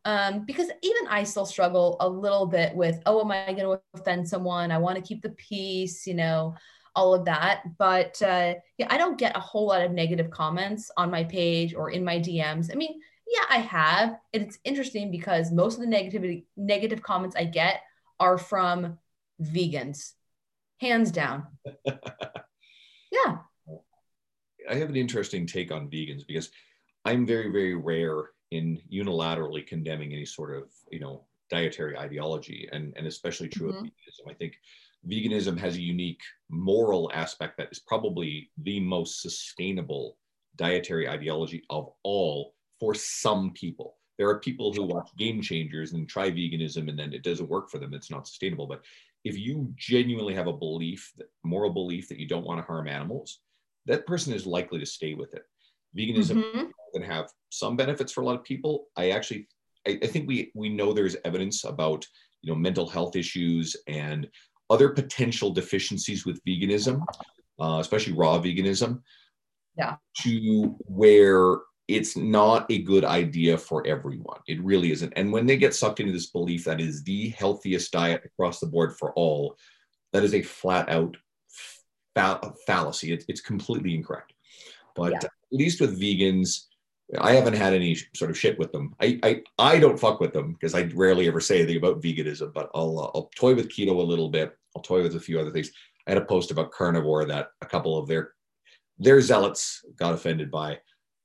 Um, because even I still struggle a little bit with, oh, am I going to offend someone? I want to keep the peace, you know, all of that. But uh, yeah, I don't get a whole lot of negative comments on my page or in my DMs. I mean, yeah, I have. It's interesting because most of the negativity, negative comments I get are from vegans, hands down. yeah, I have an interesting take on vegans because I'm very, very rare in unilaterally condemning any sort of, you know, dietary ideology, and, and especially true mm-hmm. of veganism. I think veganism has a unique moral aspect that is probably the most sustainable dietary ideology of all for some people. There are people who watch Game Changers and try veganism and then it doesn't work for them. It's not sustainable. But if you genuinely have a belief, that, moral belief that you don't want to harm animals, that person is likely to stay with it. Veganism mm-hmm. can have some benefits for a lot of people. I actually, I, I think we we know there's evidence about you know mental health issues and other potential deficiencies with veganism, uh, especially raw veganism. Yeah. To where it's not a good idea for everyone. It really isn't. And when they get sucked into this belief that is the healthiest diet across the board for all, that is a flat out fallacy. It's, it's completely incorrect. But yeah. at least with vegans, I haven't had any sort of shit with them. I I, I don't fuck with them because I rarely ever say anything about veganism. But I'll uh, I'll toy with keto a little bit. I'll toy with a few other things. I had a post about carnivore that a couple of their their zealots got offended by.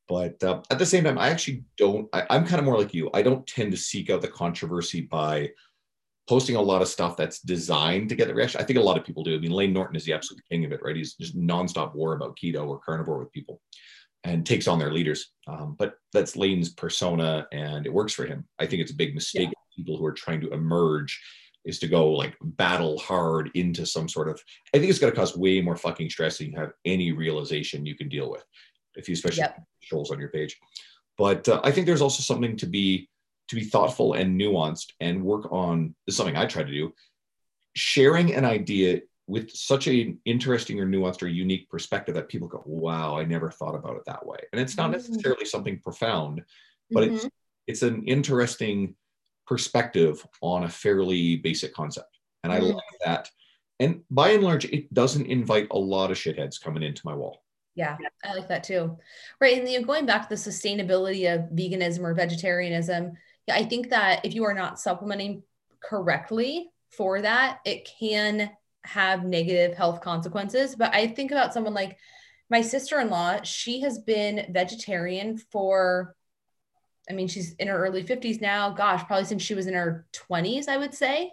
But uh, at the same time, I actually don't. I, I'm kind of more like you. I don't tend to seek out the controversy by posting a lot of stuff that's designed to get the reaction. I think a lot of people do. I mean, Layne Norton is the absolute king of it, right? He's just nonstop war about keto or carnivore with people and takes on their leaders. Um, but that's Layne's persona and it works for him. I think it's a big mistake yeah. people who are trying to emerge is to go like battle hard into some sort of I think it's gonna cause way more fucking stress than you have any realization you can deal with. If you especially yep. trolls on your page. But uh, I think there's also something to be to be thoughtful and nuanced and work on. This is something I try to do. Sharing an idea with such an interesting or nuanced or unique perspective that people go, "Wow, I never thought about it that way." And it's not mm-hmm. necessarily something profound, but mm-hmm. it's it's an interesting perspective on a fairly basic concept, and mm-hmm. I like that. And by and large, it doesn't invite a lot of shitheads coming into my wall. Yeah, I like that too. Right. And you know, going back to the sustainability of veganism or vegetarianism, I think that if you are not supplementing correctly for that, it can have negative health consequences. But I think about someone like my sister in law, she has been vegetarian for, I mean, she's in her early 50s now. Gosh, probably since she was in her 20s, I would say,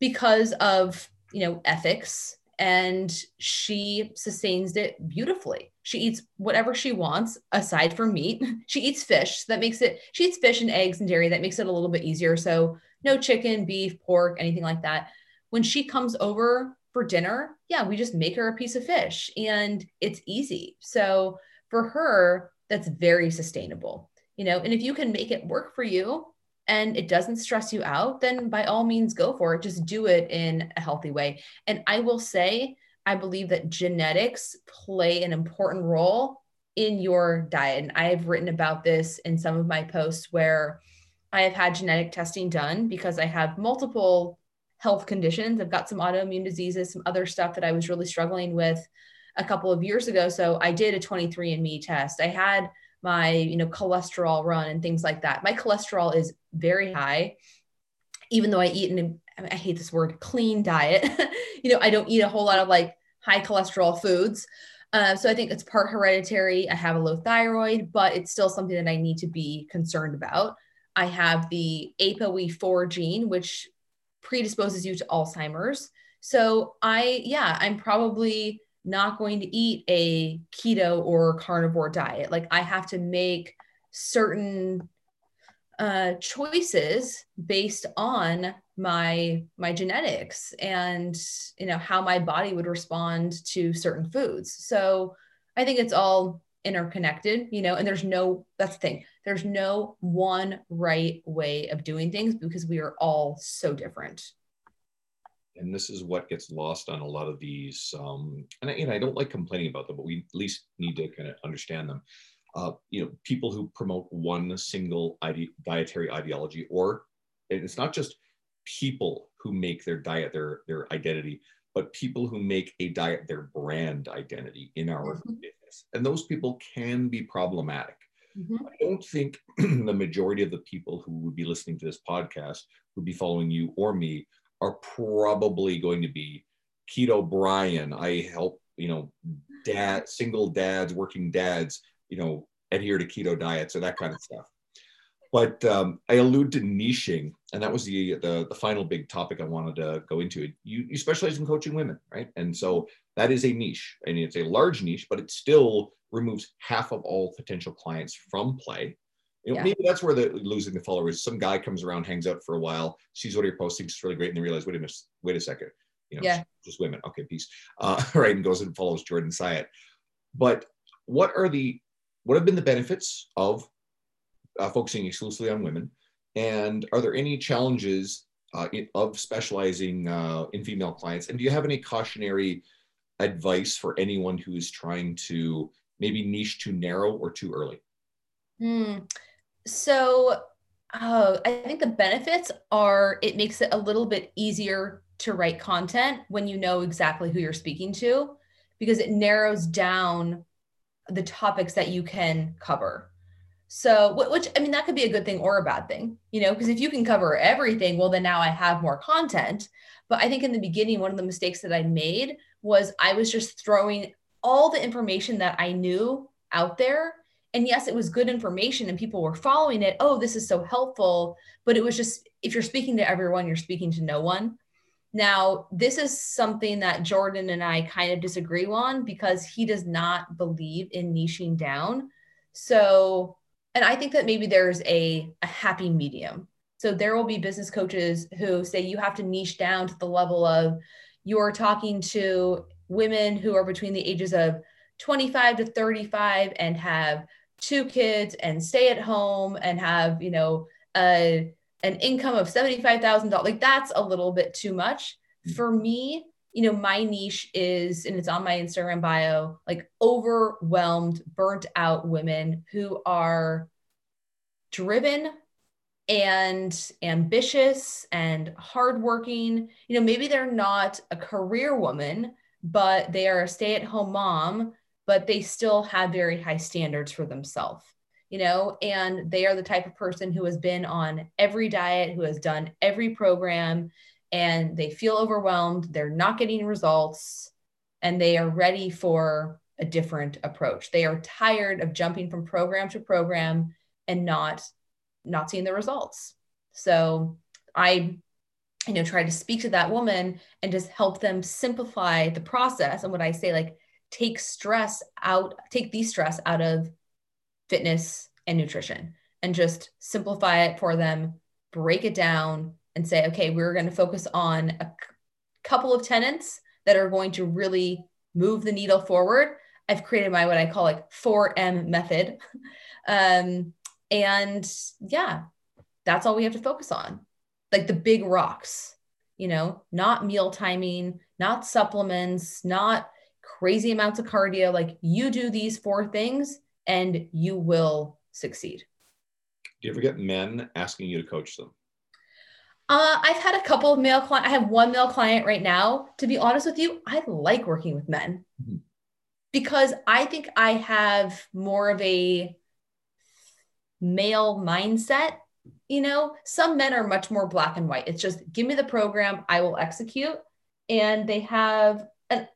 because of, you know, ethics and she sustains it beautifully. She eats whatever she wants aside from meat. She eats fish. So that makes it, she eats fish and eggs and dairy. That makes it a little bit easier. So no chicken, beef, pork, anything like that. When she comes over for dinner, yeah, we just make her a piece of fish and it's easy. So for her, that's very sustainable, you know, and if you can make it work for you, and it doesn't stress you out, then by all means go for it. Just do it in a healthy way. And I will say, I believe that genetics play an important role in your diet. And I've written about this in some of my posts where I have had genetic testing done because I have multiple health conditions. I've got some autoimmune diseases, some other stuff that I was really struggling with a couple of years ago. So I did a 23andMe test. I had my you know cholesterol run and things like that my cholesterol is very high even though i eat an i hate this word clean diet you know i don't eat a whole lot of like high cholesterol foods. Uh, so i think it's part hereditary. I have a low thyroid but it's still something that i need to be concerned about. I have the apoe4 gene which predisposes you to alzheimer's. So i yeah i'm probably not going to eat a keto or carnivore diet. Like I have to make certain uh, choices based on my my genetics and you know how my body would respond to certain foods. So I think it's all interconnected, you know, and there's no that's the thing. There's no one right way of doing things because we are all so different and this is what gets lost on a lot of these. Um, and, I, and I don't like complaining about them, but we at least need to kind of understand them. Uh, you know, people who promote one single ide- dietary ideology, or it's not just people who make their diet their their identity, but people who make a diet their brand identity in our mm-hmm. business, and those people can be problematic. Mm-hmm. I don't think the majority of the people who would be listening to this podcast would be following you or me are probably going to be keto Brian. I help, you know, dad, single dads, working dads, you know, adhere to keto diets or that kind of stuff. But um, I allude to niching, and that was the, the, the final big topic I wanted to go into. You you specialize in coaching women, right? And so that is a niche, and it's a large niche, but it still removes half of all potential clients from play you know, yeah. maybe that's where the losing the followers. Some guy comes around, hangs out for a while, sees what you're posting, it's really great, and they realize, wait a minute, wait a second, you know, yeah. just women. Okay, peace. Uh, right, and goes and follows Jordan Syatt. But what are the what have been the benefits of uh, focusing exclusively on women, and are there any challenges uh, of specializing uh, in female clients? And do you have any cautionary advice for anyone who is trying to maybe niche too narrow or too early? Hmm. So uh, I think the benefits are it makes it a little bit easier to write content when you know exactly who you're speaking to because it narrows down the topics that you can cover. So, which I mean, that could be a good thing or a bad thing, you know, because if you can cover everything, well, then now I have more content. But I think in the beginning, one of the mistakes that I made was I was just throwing all the information that I knew out there. And yes it was good information and people were following it. Oh this is so helpful. But it was just if you're speaking to everyone you're speaking to no one. Now this is something that jordan and i kind of disagree on because he does not believe in niching down. So and i think that maybe there's a, a happy medium so there will be business coaches who say you have to niche down to the level of you're talking to women who are between the ages of 25 to 35 and have two kids and stay at home and have, you know, a an income of $75,000. Like that's a little bit too much. Mm-hmm. For me, you know, my niche is, and it's on my Instagram bio, like overwhelmed, burnt out women who are driven and ambitious and hardworking. You know, maybe they're not a career woman, but they are a stay at home mom, but they still have very high standards for themselves, you know, and they are the type of person who has been on every diet, who has done every program, and they feel overwhelmed. They're not getting results, and they are ready for a different approach. They are tired of jumping from program to program and not not seeing the results. So I you know try to speak to that woman and just help them simplify the process and what i say like take stress out take the stress out of fitness and nutrition and just simplify it for them break it down and say okay we're going to focus on a couple of tenants that are going to really move the needle forward i've created my what i call like 4m method um, and yeah that's all we have to focus on like the big rocks, you know, not meal timing, not supplements, not crazy amounts of cardio. Like you do these four things and you will succeed. Do you ever get men asking you to coach them? Uh, I've had a couple of male clients. I have one male client right now. To be honest with you, I like working with men mm-hmm. because I think I have more of a male mindset you know, some men are much more black and white. It's just give me the program, I will execute. And they have, and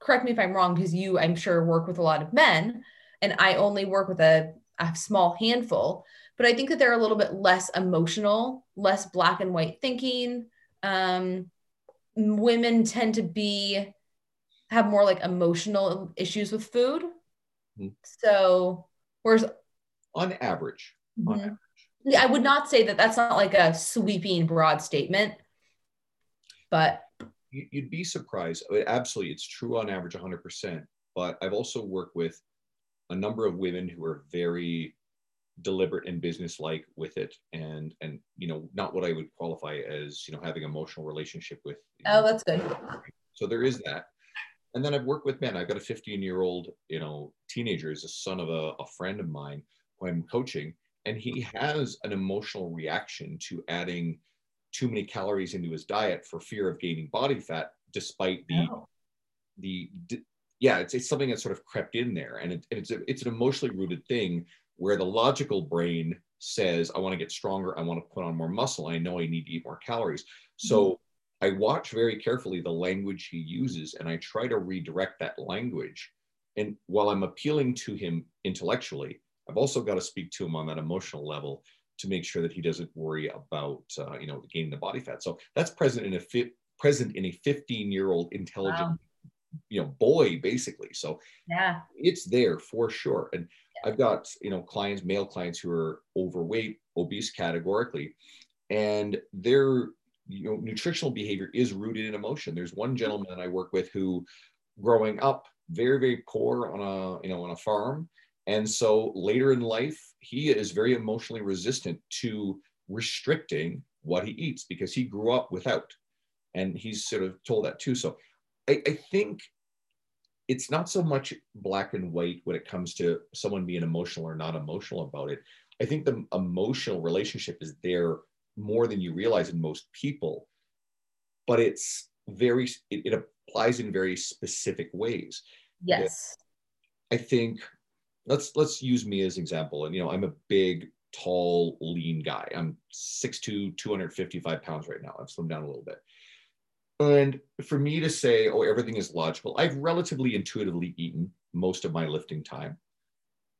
correct me if I'm wrong, because you, I'm sure, work with a lot of men, and I only work with a, a small handful. But I think that they're a little bit less emotional, less black and white thinking. Um, women tend to be have more like emotional issues with food. Mm-hmm. So, whereas on average, mm-hmm. on average yeah, I would not say that that's not like a sweeping broad statement, but you'd be surprised. Absolutely, it's true on average 100%. But I've also worked with a number of women who are very deliberate and businesslike with it, and and you know not what I would qualify as you know having emotional relationship with. Oh, that's good. So there is that. And then I've worked with men. I've got a 15 year old, you know, teenager, is a son of a, a friend of mine who I'm coaching and he has an emotional reaction to adding too many calories into his diet for fear of gaining body fat despite the oh. the yeah it's, it's something that sort of crept in there and, it, it's a, it's an emotionally rooted thing where the logical brain says i want to get stronger i want to put on more muscle i know i need to eat more calories so mm-hmm. i watch very carefully the language he uses and i try to redirect that language and while i'm appealing to him intellectually I've also got to speak to him on that emotional level to make sure that he doesn't worry about uh, you know gaining the body fat. So that's present in a fi- present in a 15 year old intelligent wow. you know boy basically. So yeah, it's there for sure. And. I've got you know clients, male clients who are overweight, obese categorically, and their you know nutritional behavior is rooted in emotion. There's one gentleman I work with who growing up very very poor on a you know on a farm and so later in life, he is very emotionally resistant to restricting what he eats because he grew up without. And he's sort of told that too. So I, I think it's not so much black and white when it comes to someone being emotional or not emotional about it. I think the emotional relationship is there more than you realize in most people, but it's very, it, it applies in very specific ways. Yes. I think let's let's use me as an example. And you know, I'm a big, tall, lean guy. I'm 6'2", 255 pounds right now. I've slimmed down a little bit. And for me to say, oh, everything is logical, I've relatively intuitively eaten most of my lifting time.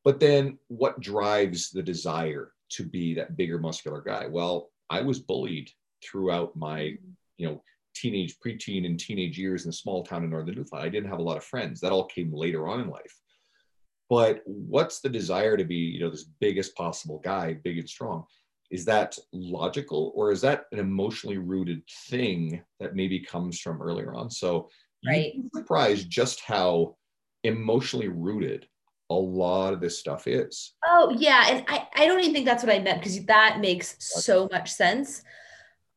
But then what drives the desire to be that bigger muscular guy? Well, I was bullied throughout my, you know, teenage, preteen, and teenage years in a small town in northern Newfoundland. I didn't have a lot of friends. That all came later on in life but what's the desire to be you know this biggest possible guy big and strong is that logical or is that an emotionally rooted thing that maybe comes from earlier on so right surprised just how emotionally rooted a lot of this stuff is. Oh yeah, and I I don't even think that's what I meant because that makes so much sense.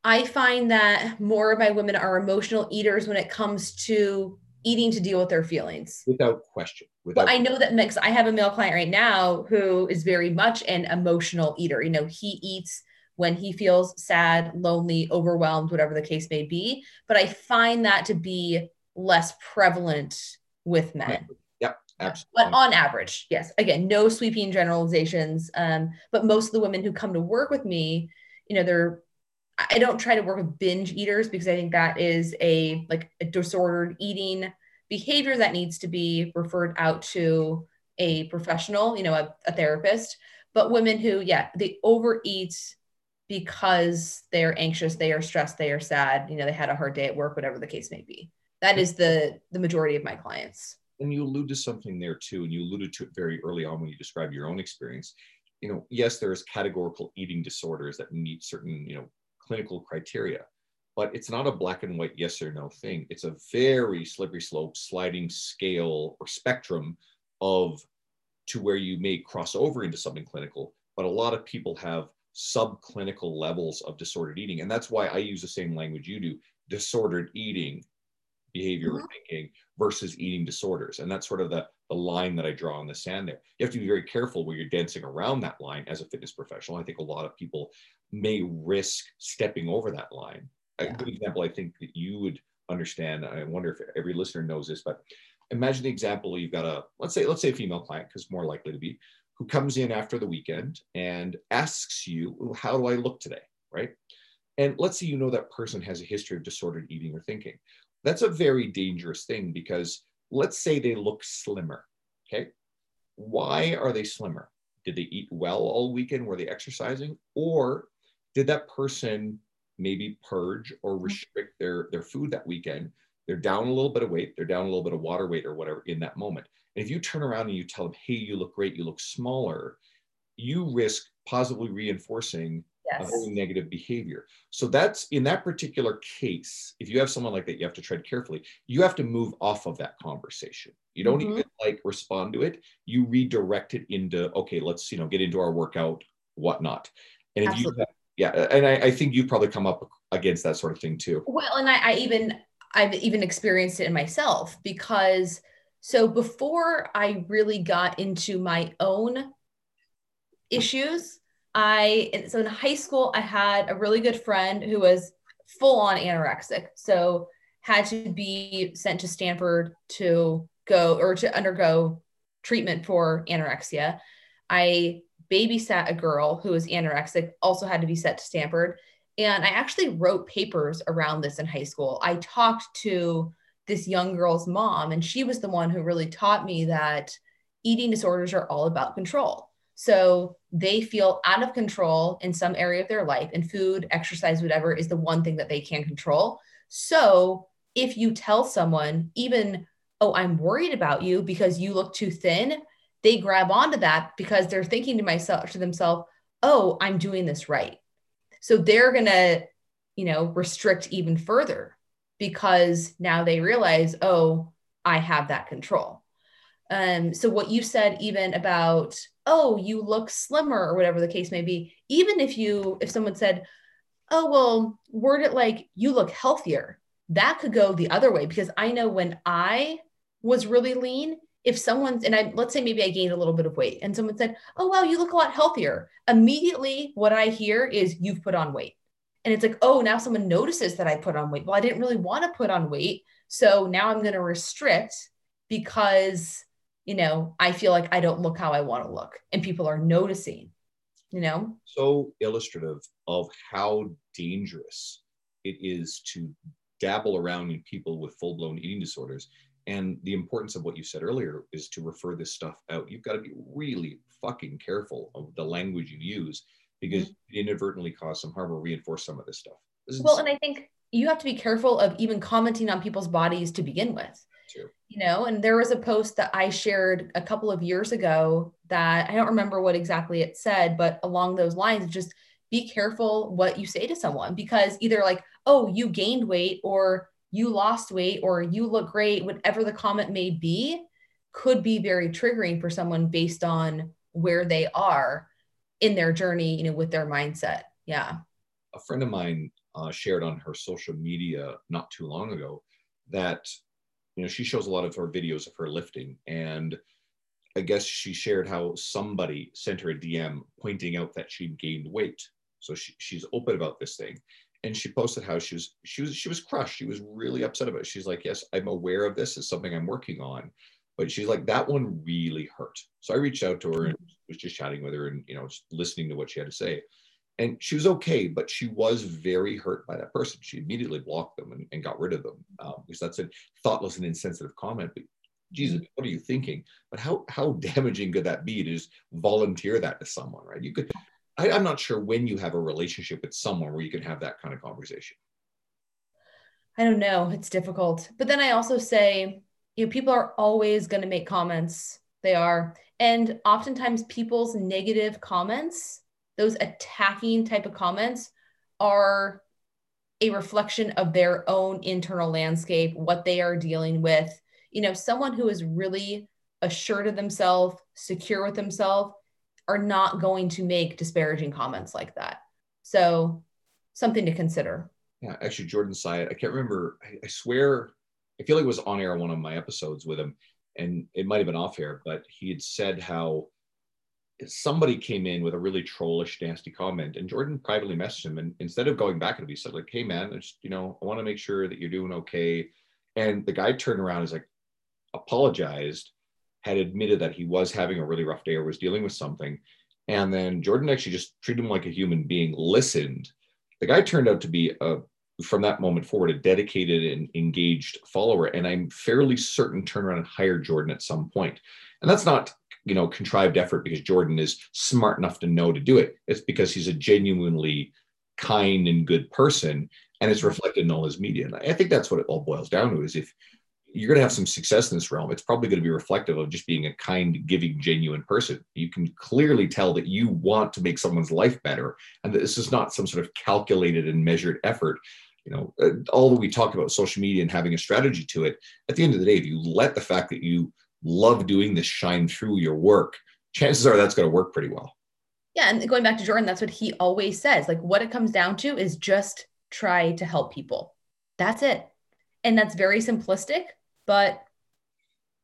I find that more of my women are emotional eaters when it comes to eating to deal with their feelings. Without question. Without But I know that mix. I have a male client right now who is very much an emotional eater. You know, he eats when he feels sad, lonely, overwhelmed, whatever the case may be. But I find that to be less prevalent with men. Yep, absolutely. But on average, yes. Again, no sweeping generalizations. Um, but most of the women who come to work with me, you know, they're I don't try to work with binge eaters because I think that is a like a disordered eating behavior that needs to be referred out to a professional, you know, a, a therapist. But women who, yeah, they overeat because they are anxious, they are stressed, they are sad, you know, they had a hard day at work, whatever the case may be. That is the the majority of my clients. And you allude to something there too, and you alluded to it very early on when you described your own experience. You know, yes, there's categorical eating disorders that meet certain, you know, clinical criteria, but it's not a black and white yes or no thing. It's a very slippery slope, sliding scale or spectrum of to where you may cross over into something clinical. But a lot of people have subclinical levels of disordered eating. And that's why I use the same language you do disordered eating behavior mm-hmm. thinking versus eating disorders. And that's sort of the, the line that I draw in the sand there. You have to be very careful where you're dancing around that line as a fitness professional. I think a lot of people may risk stepping over that line. Yeah. A good example, I think that you would understand. I wonder if every listener knows this, but imagine the example you've got a let's say let's say a female client because more likely to be who comes in after the weekend and asks you, "How do I look today?" Right? And let's say you know that person has a history of disordered eating or thinking. That's a very dangerous thing because let's say they look slimmer. Okay. Why are they slimmer? Did they eat well all weekend? Were they exercising? Or did that person maybe purge or mm-hmm. restrict their, their food that weekend? They're down a little bit of weight, they're down a little bit of water weight or whatever in that moment. And if you turn around and you tell them, hey, you look great, you look smaller, you risk positively reinforcing yes. a very negative behavior. So that's in that particular case, if you have someone like that, you have to tread carefully. You have to move off of that conversation. You don't mm-hmm. even like respond to it. You redirect it into, okay, let's, you know, get into our workout, whatnot. And if Absolutely. you yeah, and I, I, think you probably come up against that sort of thing too. Well, and I, I even I've even experienced it in myself because so before I really got into my own issues, I so in high school I had a really good friend who was full on anorexic. So had to be sent to Stanford to go or to undergo treatment for anorexia. I babysat a girl who was anorexic, also had to be sent to Stanford. And I actually wrote papers around this in high school. I talked to this young girl's mom, and she was the one who really taught me that eating disorders are all about control. So they feel out of control in some area of their life, and food, exercise, whatever is the one thing that they can control. So if you tell someone, even, oh, I'm worried about you because you look too thin, they grab onto that because they're thinking to myself to themselves, oh, I'm doing this right. So they're gonna, you know, restrict even further because now they realize, oh, I have that control. Um, so what you said even about, oh, you look slimmer or whatever the case may be, even if you if someone said, oh, well, word it like you look healthier, that could go the other way because I know when I was really lean, if someone's and I let's say maybe I gained a little bit of weight and someone said, "Oh wow, you look a lot healthier." Immediately what I hear is you've put on weight. And it's like, "Oh, now someone notices that I put on weight." Well, I didn't really want to put on weight, so now I'm going to restrict because, you know, I feel like I don't look how I want to look and people are noticing, you know? So illustrative of how dangerous it is to dabble around in people with full-blown eating disorders and the importance of what you said earlier is to refer this stuff out. You've got to be really fucking careful of the language you use because mm-hmm. you inadvertently cause some harm or reinforce some of this stuff. This well, and I think you have to be careful of even commenting on people's bodies to begin with. True. You know, and there was a post that I shared a couple of years ago that I don't remember what exactly it said, but along those lines, just be careful what you say to someone because either like, oh, you gained weight or you lost weight or you look great, whatever the comment may be, could be very triggering for someone based on where they are in their journey, you know, with their mindset. Yeah. A friend of mine uh, shared on her social media not too long ago that, you know, she shows a lot of her videos of her lifting. And I guess she shared how somebody sent her a DM pointing out that she'd gained weight. So she, she's open about this thing. And she posted how she was she was she was crushed. She was really upset about it. She's like yes i'm aware of this. It's something i'm working on. But she's like that one really hurt. So i reached out to her and was just chatting with her and you know just listening to what she had to say and she was okay but she was very hurt by that person. She immediately blocked them and, and got rid of them um, because that's a thoughtless and insensitive comment but jesus mm-hmm. what are you thinking? But how how damaging could that be to just volunteer that to someone right? You could I, i'm not sure when you have a relationship with someone where you can have that kind of conversation. I don't know. It's difficult. But then i also say you know people are always going to make comments. They are. And oftentimes people's negative comments those attacking type of comments are a reflection of their own internal landscape what they are dealing with. You know someone who is really assured of themselves secure with themselves are not going to make disparaging comments like that. So something to consider. Yeah actually jordan Syatt i can't remember I, I swear I feel like it was on air one of my episodes with him, and it might have been off air, but he had said how somebody came in with a really trollish, nasty comment, and Jordan privately messaged him, and instead of going back at him, he said like, "Hey man, I just you know I want to make sure that you're doing okay," and the guy turned around and like, apologized, had admitted that he was having a really rough day or was dealing with something, and then Jordan actually just treated him like a human being, listened. The guy turned out to be a from that moment forward a dedicated and engaged follower and i'm fairly certain turn around and hire jordan at some point and that's not you know contrived effort because jordan is smart enough to know to do it. It's because he's a genuinely kind and good person and it's reflected in all his media. And i think that's what it all boils down to is if you're going to have some success in this realm it's probably going to be reflective of just being a kind giving genuine person. You can clearly tell that you want to make someone's life better and that this is not some sort of calculated and measured effort. You know, uh, although we talk about social media and having a strategy to it, at the end of the day, if you let the fact that you love doing this shine through your work, chances are that's going to work pretty well. Yeah. And going back to Jordan, that's what he always says. Like, what it comes down to is just try to help people. That's it. And that's very simplistic, but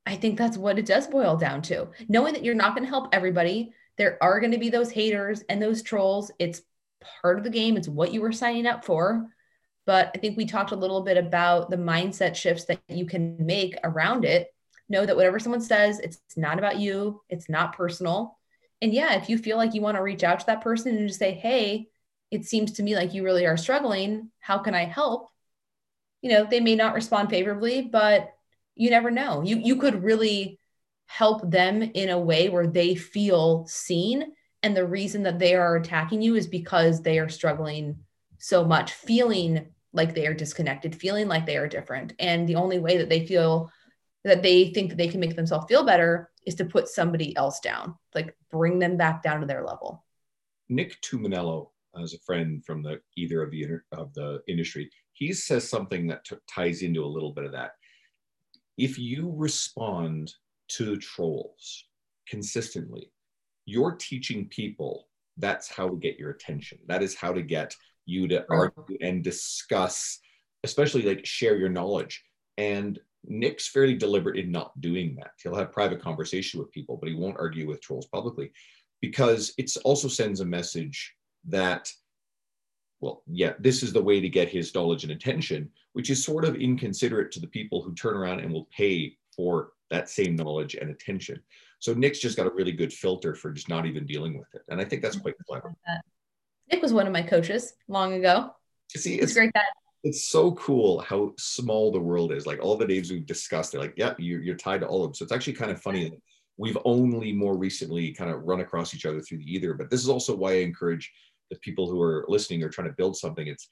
I think that's what it does boil down to. Knowing that you're not going to help everybody, there are going to be those haters and those trolls. It's part of the game, it's what you were signing up for. But I think we talked a little bit about the mindset shifts that you can make around it. Know that whatever someone says, it's not about you, it's not personal. And yeah, if you feel like you want to reach out to that person and just say, hey, it seems to me like you really are struggling. How can I help? You know, they may not respond favorably, but you never know. You you could really help them in a way where they feel seen and the reason that they are attacking you is because they are struggling so much feeling like they are disconnected, feeling like they are different. And the only way that they feel that they think that they can make themselves feel better is to put somebody else down, like bring them back down to their level. Nick Tumminello, as a friend from the either of the of the industry, he says something that t- ties into a little bit of that. If you respond to trolls consistently, you're teaching people that's how to get your attention. That is how to get you to argue and discuss, especially like share your knowledge. And Nick's fairly deliberate in not doing that. He'll have private conversation with people, but he won't argue with trolls publicly because it also sends a message that, well, yeah, this is the way to get his knowledge and attention, which is sort of inconsiderate to the people who turn around and will pay for that same knowledge and attention. So Nick's just got a really good filter for just not even dealing with it. And I think that's quite clever. Nick was one of my coaches long ago. See, it's, it's great that it's so cool how small the world is. Like all the names we've discussed, they're like, yeah, you're, you're tied to all of them. So it's actually kind of funny we've only more recently kind of run across each other through the ether. But this is also why I encourage the people who are listening or trying to build something. It's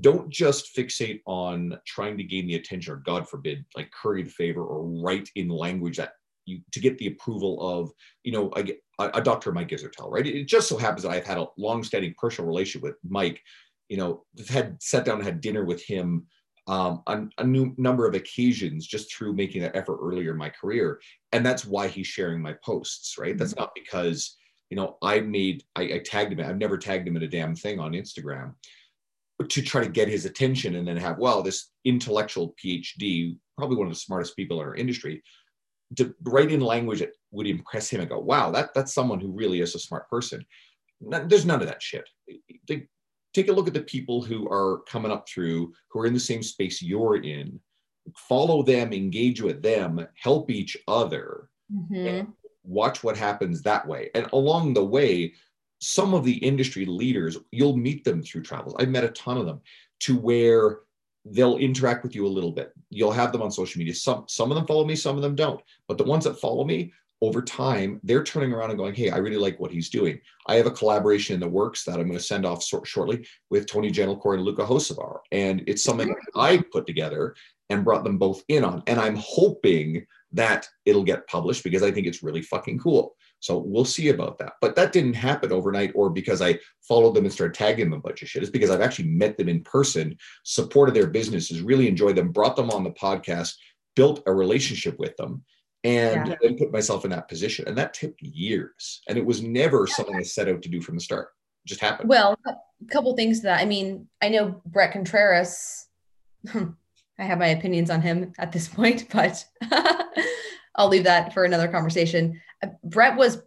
don't just fixate on trying to gain the attention or God forbid, like curry the favor or write in language that you to get the approval of, you know, a, a Dr. Mike Israetel, right? It just so happens that I've had a long-standing personal relationship with Mike. You know, had sat down and had dinner with him um, on a new number of occasions just through making that effort earlier in my career. And that's why he's sharing my posts, right? Mm-hmm. That's not because, you know, I made, I, I tagged him. I've never tagged him in a damn thing on Instagram to try to get his attention and then have, well, this intellectual PhD, probably one of the smartest people in our industry, to write in language that would impress him and go, wow, that, that's someone who really is a smart person. There's none of that shit. Take a look at the people who are coming up through, who are in the same space you're in. Follow them, engage with them, help each other, mm-hmm. watch what happens that way. And along the way, some of the industry leaders, you'll meet them through travels. I've met a ton of them to where they'll interact with you a little bit. You'll have them on social media. Some some of them follow me, some of them don't. But the ones that follow me, over time, they're turning around and going, Hey, I really like what he's doing. I have a collaboration in the works that I'm going to send off so- shortly with Tony Gentilcore and Luka Hocevar. And it's something I put together and brought them both in on. And I'm hoping that it'll get published because I think it's really fucking cool. So we'll see about that. But that didn't happen overnight or because I followed them and started tagging them a bunch of shit. It's because I've actually met them in person, supported their businesses, really enjoyed them, brought them on the podcast, built a relationship with them and yeah. then put myself in that position. And that took years. And it was never yeah. something I set out to do from the start. It just happened. Well, a couple things to that. I mean, I know Bret Contreras. Hmm, I have my opinions on him at this point, but I'll leave that for another conversation. Uh, Bret was,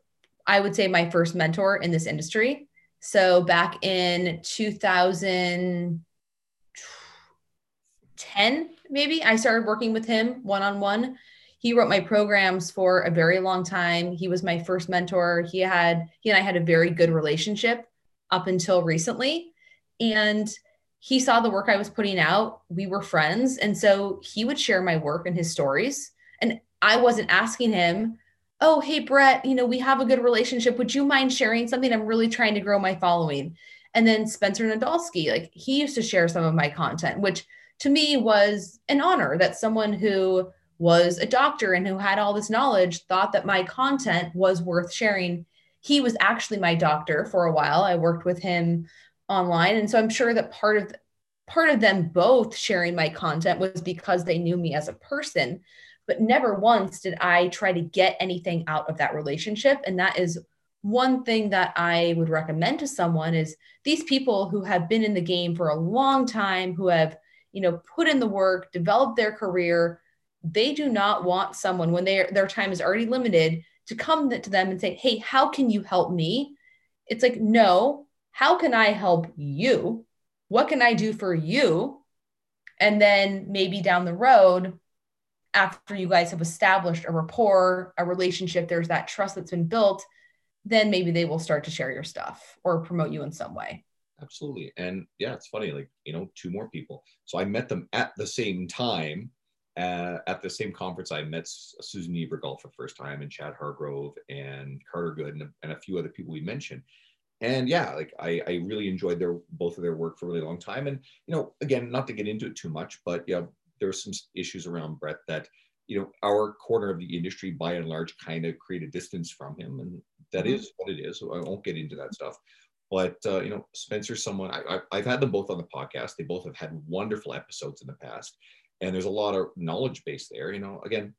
I would say, my first mentor in this industry. So back in 2010, maybe I started working with him one on one he wrote my programs for a very long time. He was my first mentor. He had he and I had a very good relationship up until recently. And he saw the work I was putting out. We were friends. And so he would share my work and his stories. And I wasn't asking him, oh, hey, Bret, you know, we have a good relationship. Would you mind sharing something? I'm really trying to grow my following. And then Spencer Nadolsky, like he used to share some of my content, which to me was an honor that someone who was a doctor and who had all this knowledge thought that my content was worth sharing. He was actually my doctor for a while. I worked with him online and so I'm sure that part of part of them both sharing my content was because they knew me as a person, but never once did I try to get anything out of that relationship and that is one thing that I would recommend to someone is these people who have been in the game for a long time, who have, you know, put in the work, developed their career, they do not want someone when they their time is already limited to come to them and say, "Hey, how can you help me?" It's like, "No, how can I help you? What can I do for you?" And then maybe down the road after you guys have established a rapport, a relationship, there's that trust that's been built, then maybe they will start to share your stuff or promote you in some way. Absolutely. And yeah, it's funny, like, you know, two more people. So I met them at the same time uh, at the same conference, I met Susan Niebergall for the first time, and Chad Hargrove, and Carter Good, and, and a few other people we mentioned. And yeah, like I, I really enjoyed their both of their work for a really long time. And you know, again, not to get into it too much, but yeah, there were some issues around Bret that you know our corner of the industry, by and large, kind of created distance from him, and that mm-hmm. is what it is. So I won't get into that stuff. But uh, you know, Spencer's someone I, I, I've had them both on the podcast. They both have had wonderful episodes in the past and there's a lot of knowledge base there. You know, again,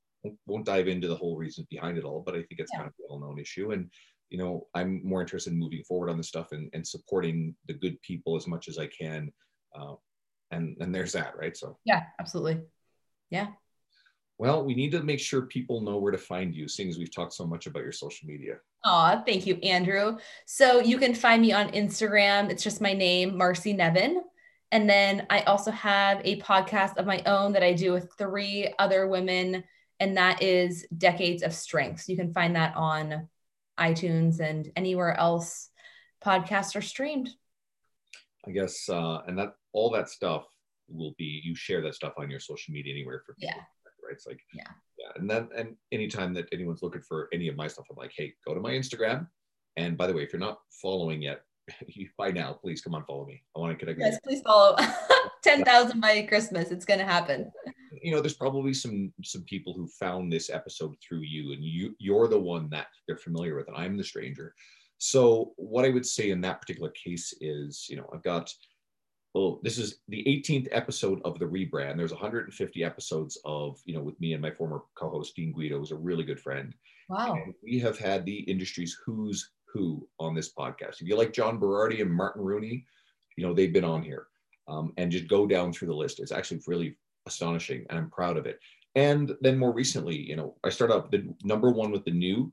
won't dive into the whole reasons behind it all, but I think it's yeah. kind of a well-known issue. And you know, I'm more interested in moving forward on this stuff and, and supporting the good people as much as I can. Uh, and and there's that, right? So yeah, absolutely. Yeah. Well, we need to make sure people know where to find you, seeing as we've talked so much about your social media. Oh, thank you, Andrew. So you can find me on Instagram. It's just my name, Marci Nevin. And then I also have a podcast of my own that I do with three other women, and that is Decades of Strength. So you can find that on iTunes and anywhere else podcasts are streamed. I guess, uh, and that all that stuff will be you share that stuff on your social media anywhere for people, yeah. right? It's like yeah, yeah, and then and anytime that anyone's looking for any of my stuff, I'm like, hey, go to my Instagram. And by the way, if you're not following yet, you by now, please come on, follow me. I want to connect. Yes, please follow. Ten thousand by Christmas. It's gonna happen. You know, there's probably some some people who found this episode through you, and you you're the one that they're familiar with, and I'm the stranger. So what I would say in that particular case is, you know, I've got well, this is the 18th episode of the rebrand. There's 150 episodes of, you know, with me and my former co-host Dean Guido, who's a really good friend. Wow. And we have had the industry's who's who on this podcast. If you like John Berardi and Martin Rooney, you know, they've been on here. Um, and just go down through the list. It's actually really astonishing and I'm proud of it. And then more recently, you know, I started up the number one with the new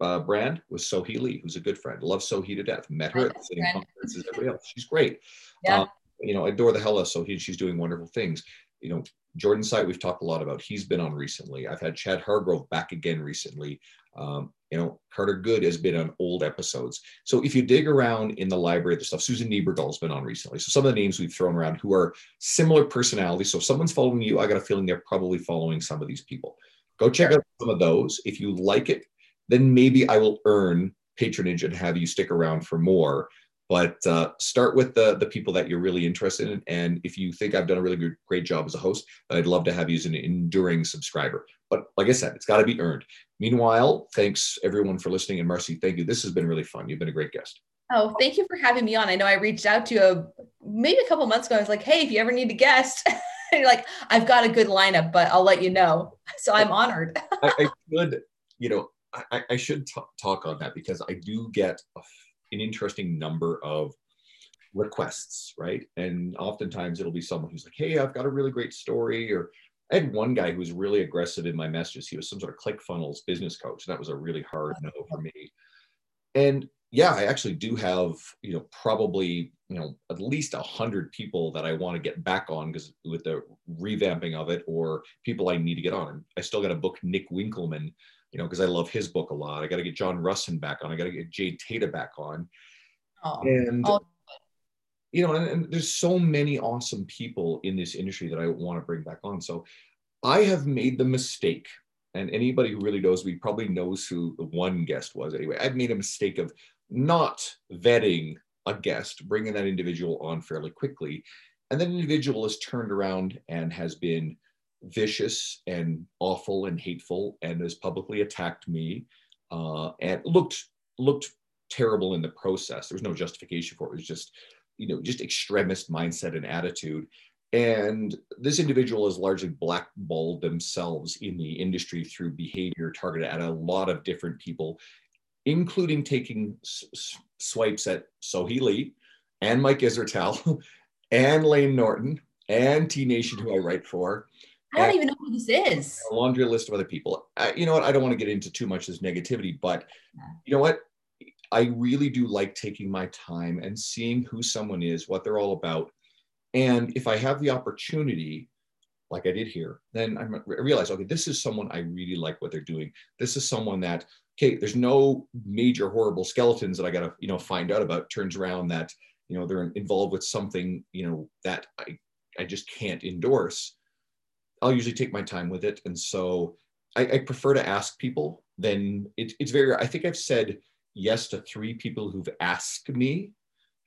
uh, brand was Sohee Lee, who's a good friend. Love Sohee to death. Met her at the same conference as everybody else. She's great. Yeah. Um, you know, I adore the hell out of Sohee. She's doing wonderful things. You know, Jordan Syatt, we've talked a lot about. He's been on recently. I've had Chad Hargrove back again recently. Um, you know, Carter Good has been on old episodes. So if you dig around in the library, the stuff, Susan Niebergall's been on recently. So some of the names we've thrown around who are similar personalities. So if someone's following you, I got a feeling they're probably following some of these people. Go check out some of those. If you like it, then maybe I will earn patronage and have you stick around for more. But uh, start with the the people that you're really interested in, and if you think I've done a really good, great job as a host, I'd love to have you as an enduring subscriber. But like I said, it's got to be earned. Meanwhile, thanks everyone for listening, and Marci, thank you. This has been really fun. You've been a great guest. Oh, thank you for having me on. I know I reached out to you a, maybe a couple months ago. I was like, hey, if you ever need a guest, you're like, I've got a good lineup, but I'll let you know. So I'm honored. I, I should, you know, I, I should t- talk on that because I do get a, an interesting number of requests, right? And oftentimes it'll be someone who's like, hey, I've got a really great story. Or I had one guy who was really aggressive in my messages. He was some sort of ClickFunnels business coach. And that was a really hard no for me. And yeah, I actually do have, you know, probably, you know, at least a hundred people that I want to get back on because with the revamping of it or people I need to get on. I still got to book Nick Winkelman you know, because I love his book a lot. I got to get John Rusin back on. I got to get Jade Teta back on. Oh, and, oh. you know, and, and there's so many awesome people in this industry that I want to bring back on. So I have made the mistake, and anybody who really knows me probably knows who the one guest was anyway. I've made a mistake of not vetting a guest, bringing that individual on fairly quickly. And that individual has turned around and has been vicious and awful and hateful and has publicly attacked me uh, and looked looked terrible in the process. There was no justification for it. It was just, you know, just extremist mindset and attitude. And this individual has largely blackballed themselves in the industry through behavior targeted at a lot of different people, including taking s- swipes at Sohee Lee and Mike Israetel and Layne Norton and T Nation, who I write for, I don't even know who this is. A laundry list of other people. I, you know what? I don't want to get into too much this negativity, but you know what? I really do like taking my time and seeing who someone is, what they're all about. And if I have the opportunity, like I did here, then I realize, okay, this is someone I really like what they're doing. This is someone that, okay, there's no major horrible skeletons that I got to, you know, find out about. Turns around that, you know, they're involved with something, you know, that I, I just can't endorse I'll usually take my time with it. And so I, I prefer to ask people than it, it's very, I think I've said yes to three people who've asked me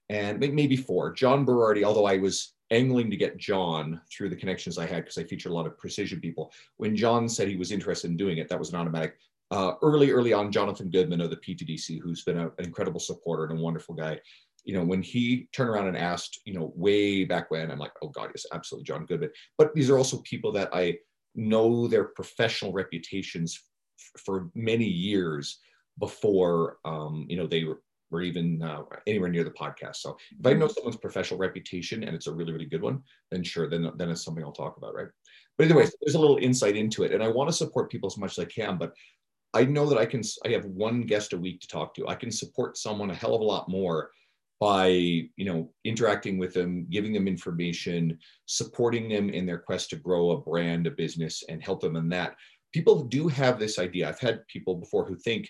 and maybe four. John Berardi, although I was angling to get John through the connections I had because I feature a lot of precision people. When John said he was interested in doing it, that was an automatic. Uh, early, early on, Jonathan Goodman of the PTDC, who's been a, an incredible supporter and a wonderful guy, you know, when he turned around and asked, you know, way back when, I'm like, oh God, yes, absolutely, John Goodman. But these are also people that I know their professional reputations f- for many years before, um, you know, they were, were even uh, anywhere near the podcast. So if I know mm-hmm. someone's professional reputation and it's a really, really good one, then sure, then, then it's something I'll talk about, right? But anyways, there's a little insight into it. And I want to support people as much as I can, but I know that I can, I have one guest a week to talk to. I can support someone a hell of a lot more by you know interacting with them giving them information supporting them in their quest to grow a brand a business and help them in that. People do have this idea. I've had people before who think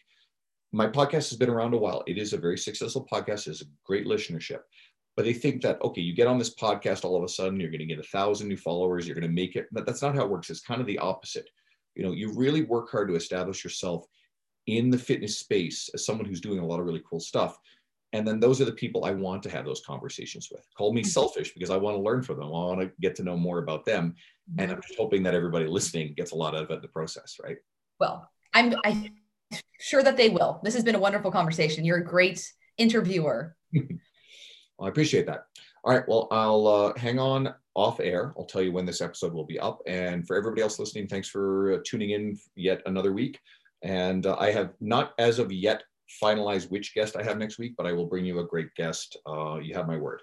my podcast has been around a while. It is a very successful podcast. It's a great listenership. But they think that okay you get on this podcast all of a sudden you're going to get a thousand new followers you're going to make it. But that's not how it works. It's kind of the opposite. You know you really work hard to establish yourself in the fitness space as someone who's doing a lot of really cool stuff and then those are the people I want to have those conversations with. Call me mm-hmm. selfish because I want to learn from them. I want to get to know more about them. And I'm just hoping that everybody listening gets a lot out of it in the process, right? Well, I'm I sure that they will. This has been a wonderful conversation. You're a great interviewer. well, I appreciate that. All right. Well, I'll uh, hang on off air. I'll tell you when this episode will be up. And for everybody else listening, thanks for uh, tuning in yet another week. And uh, I have not as of yet finalized which guest I have next week, but I will bring you a great guest. Uh, you have my word.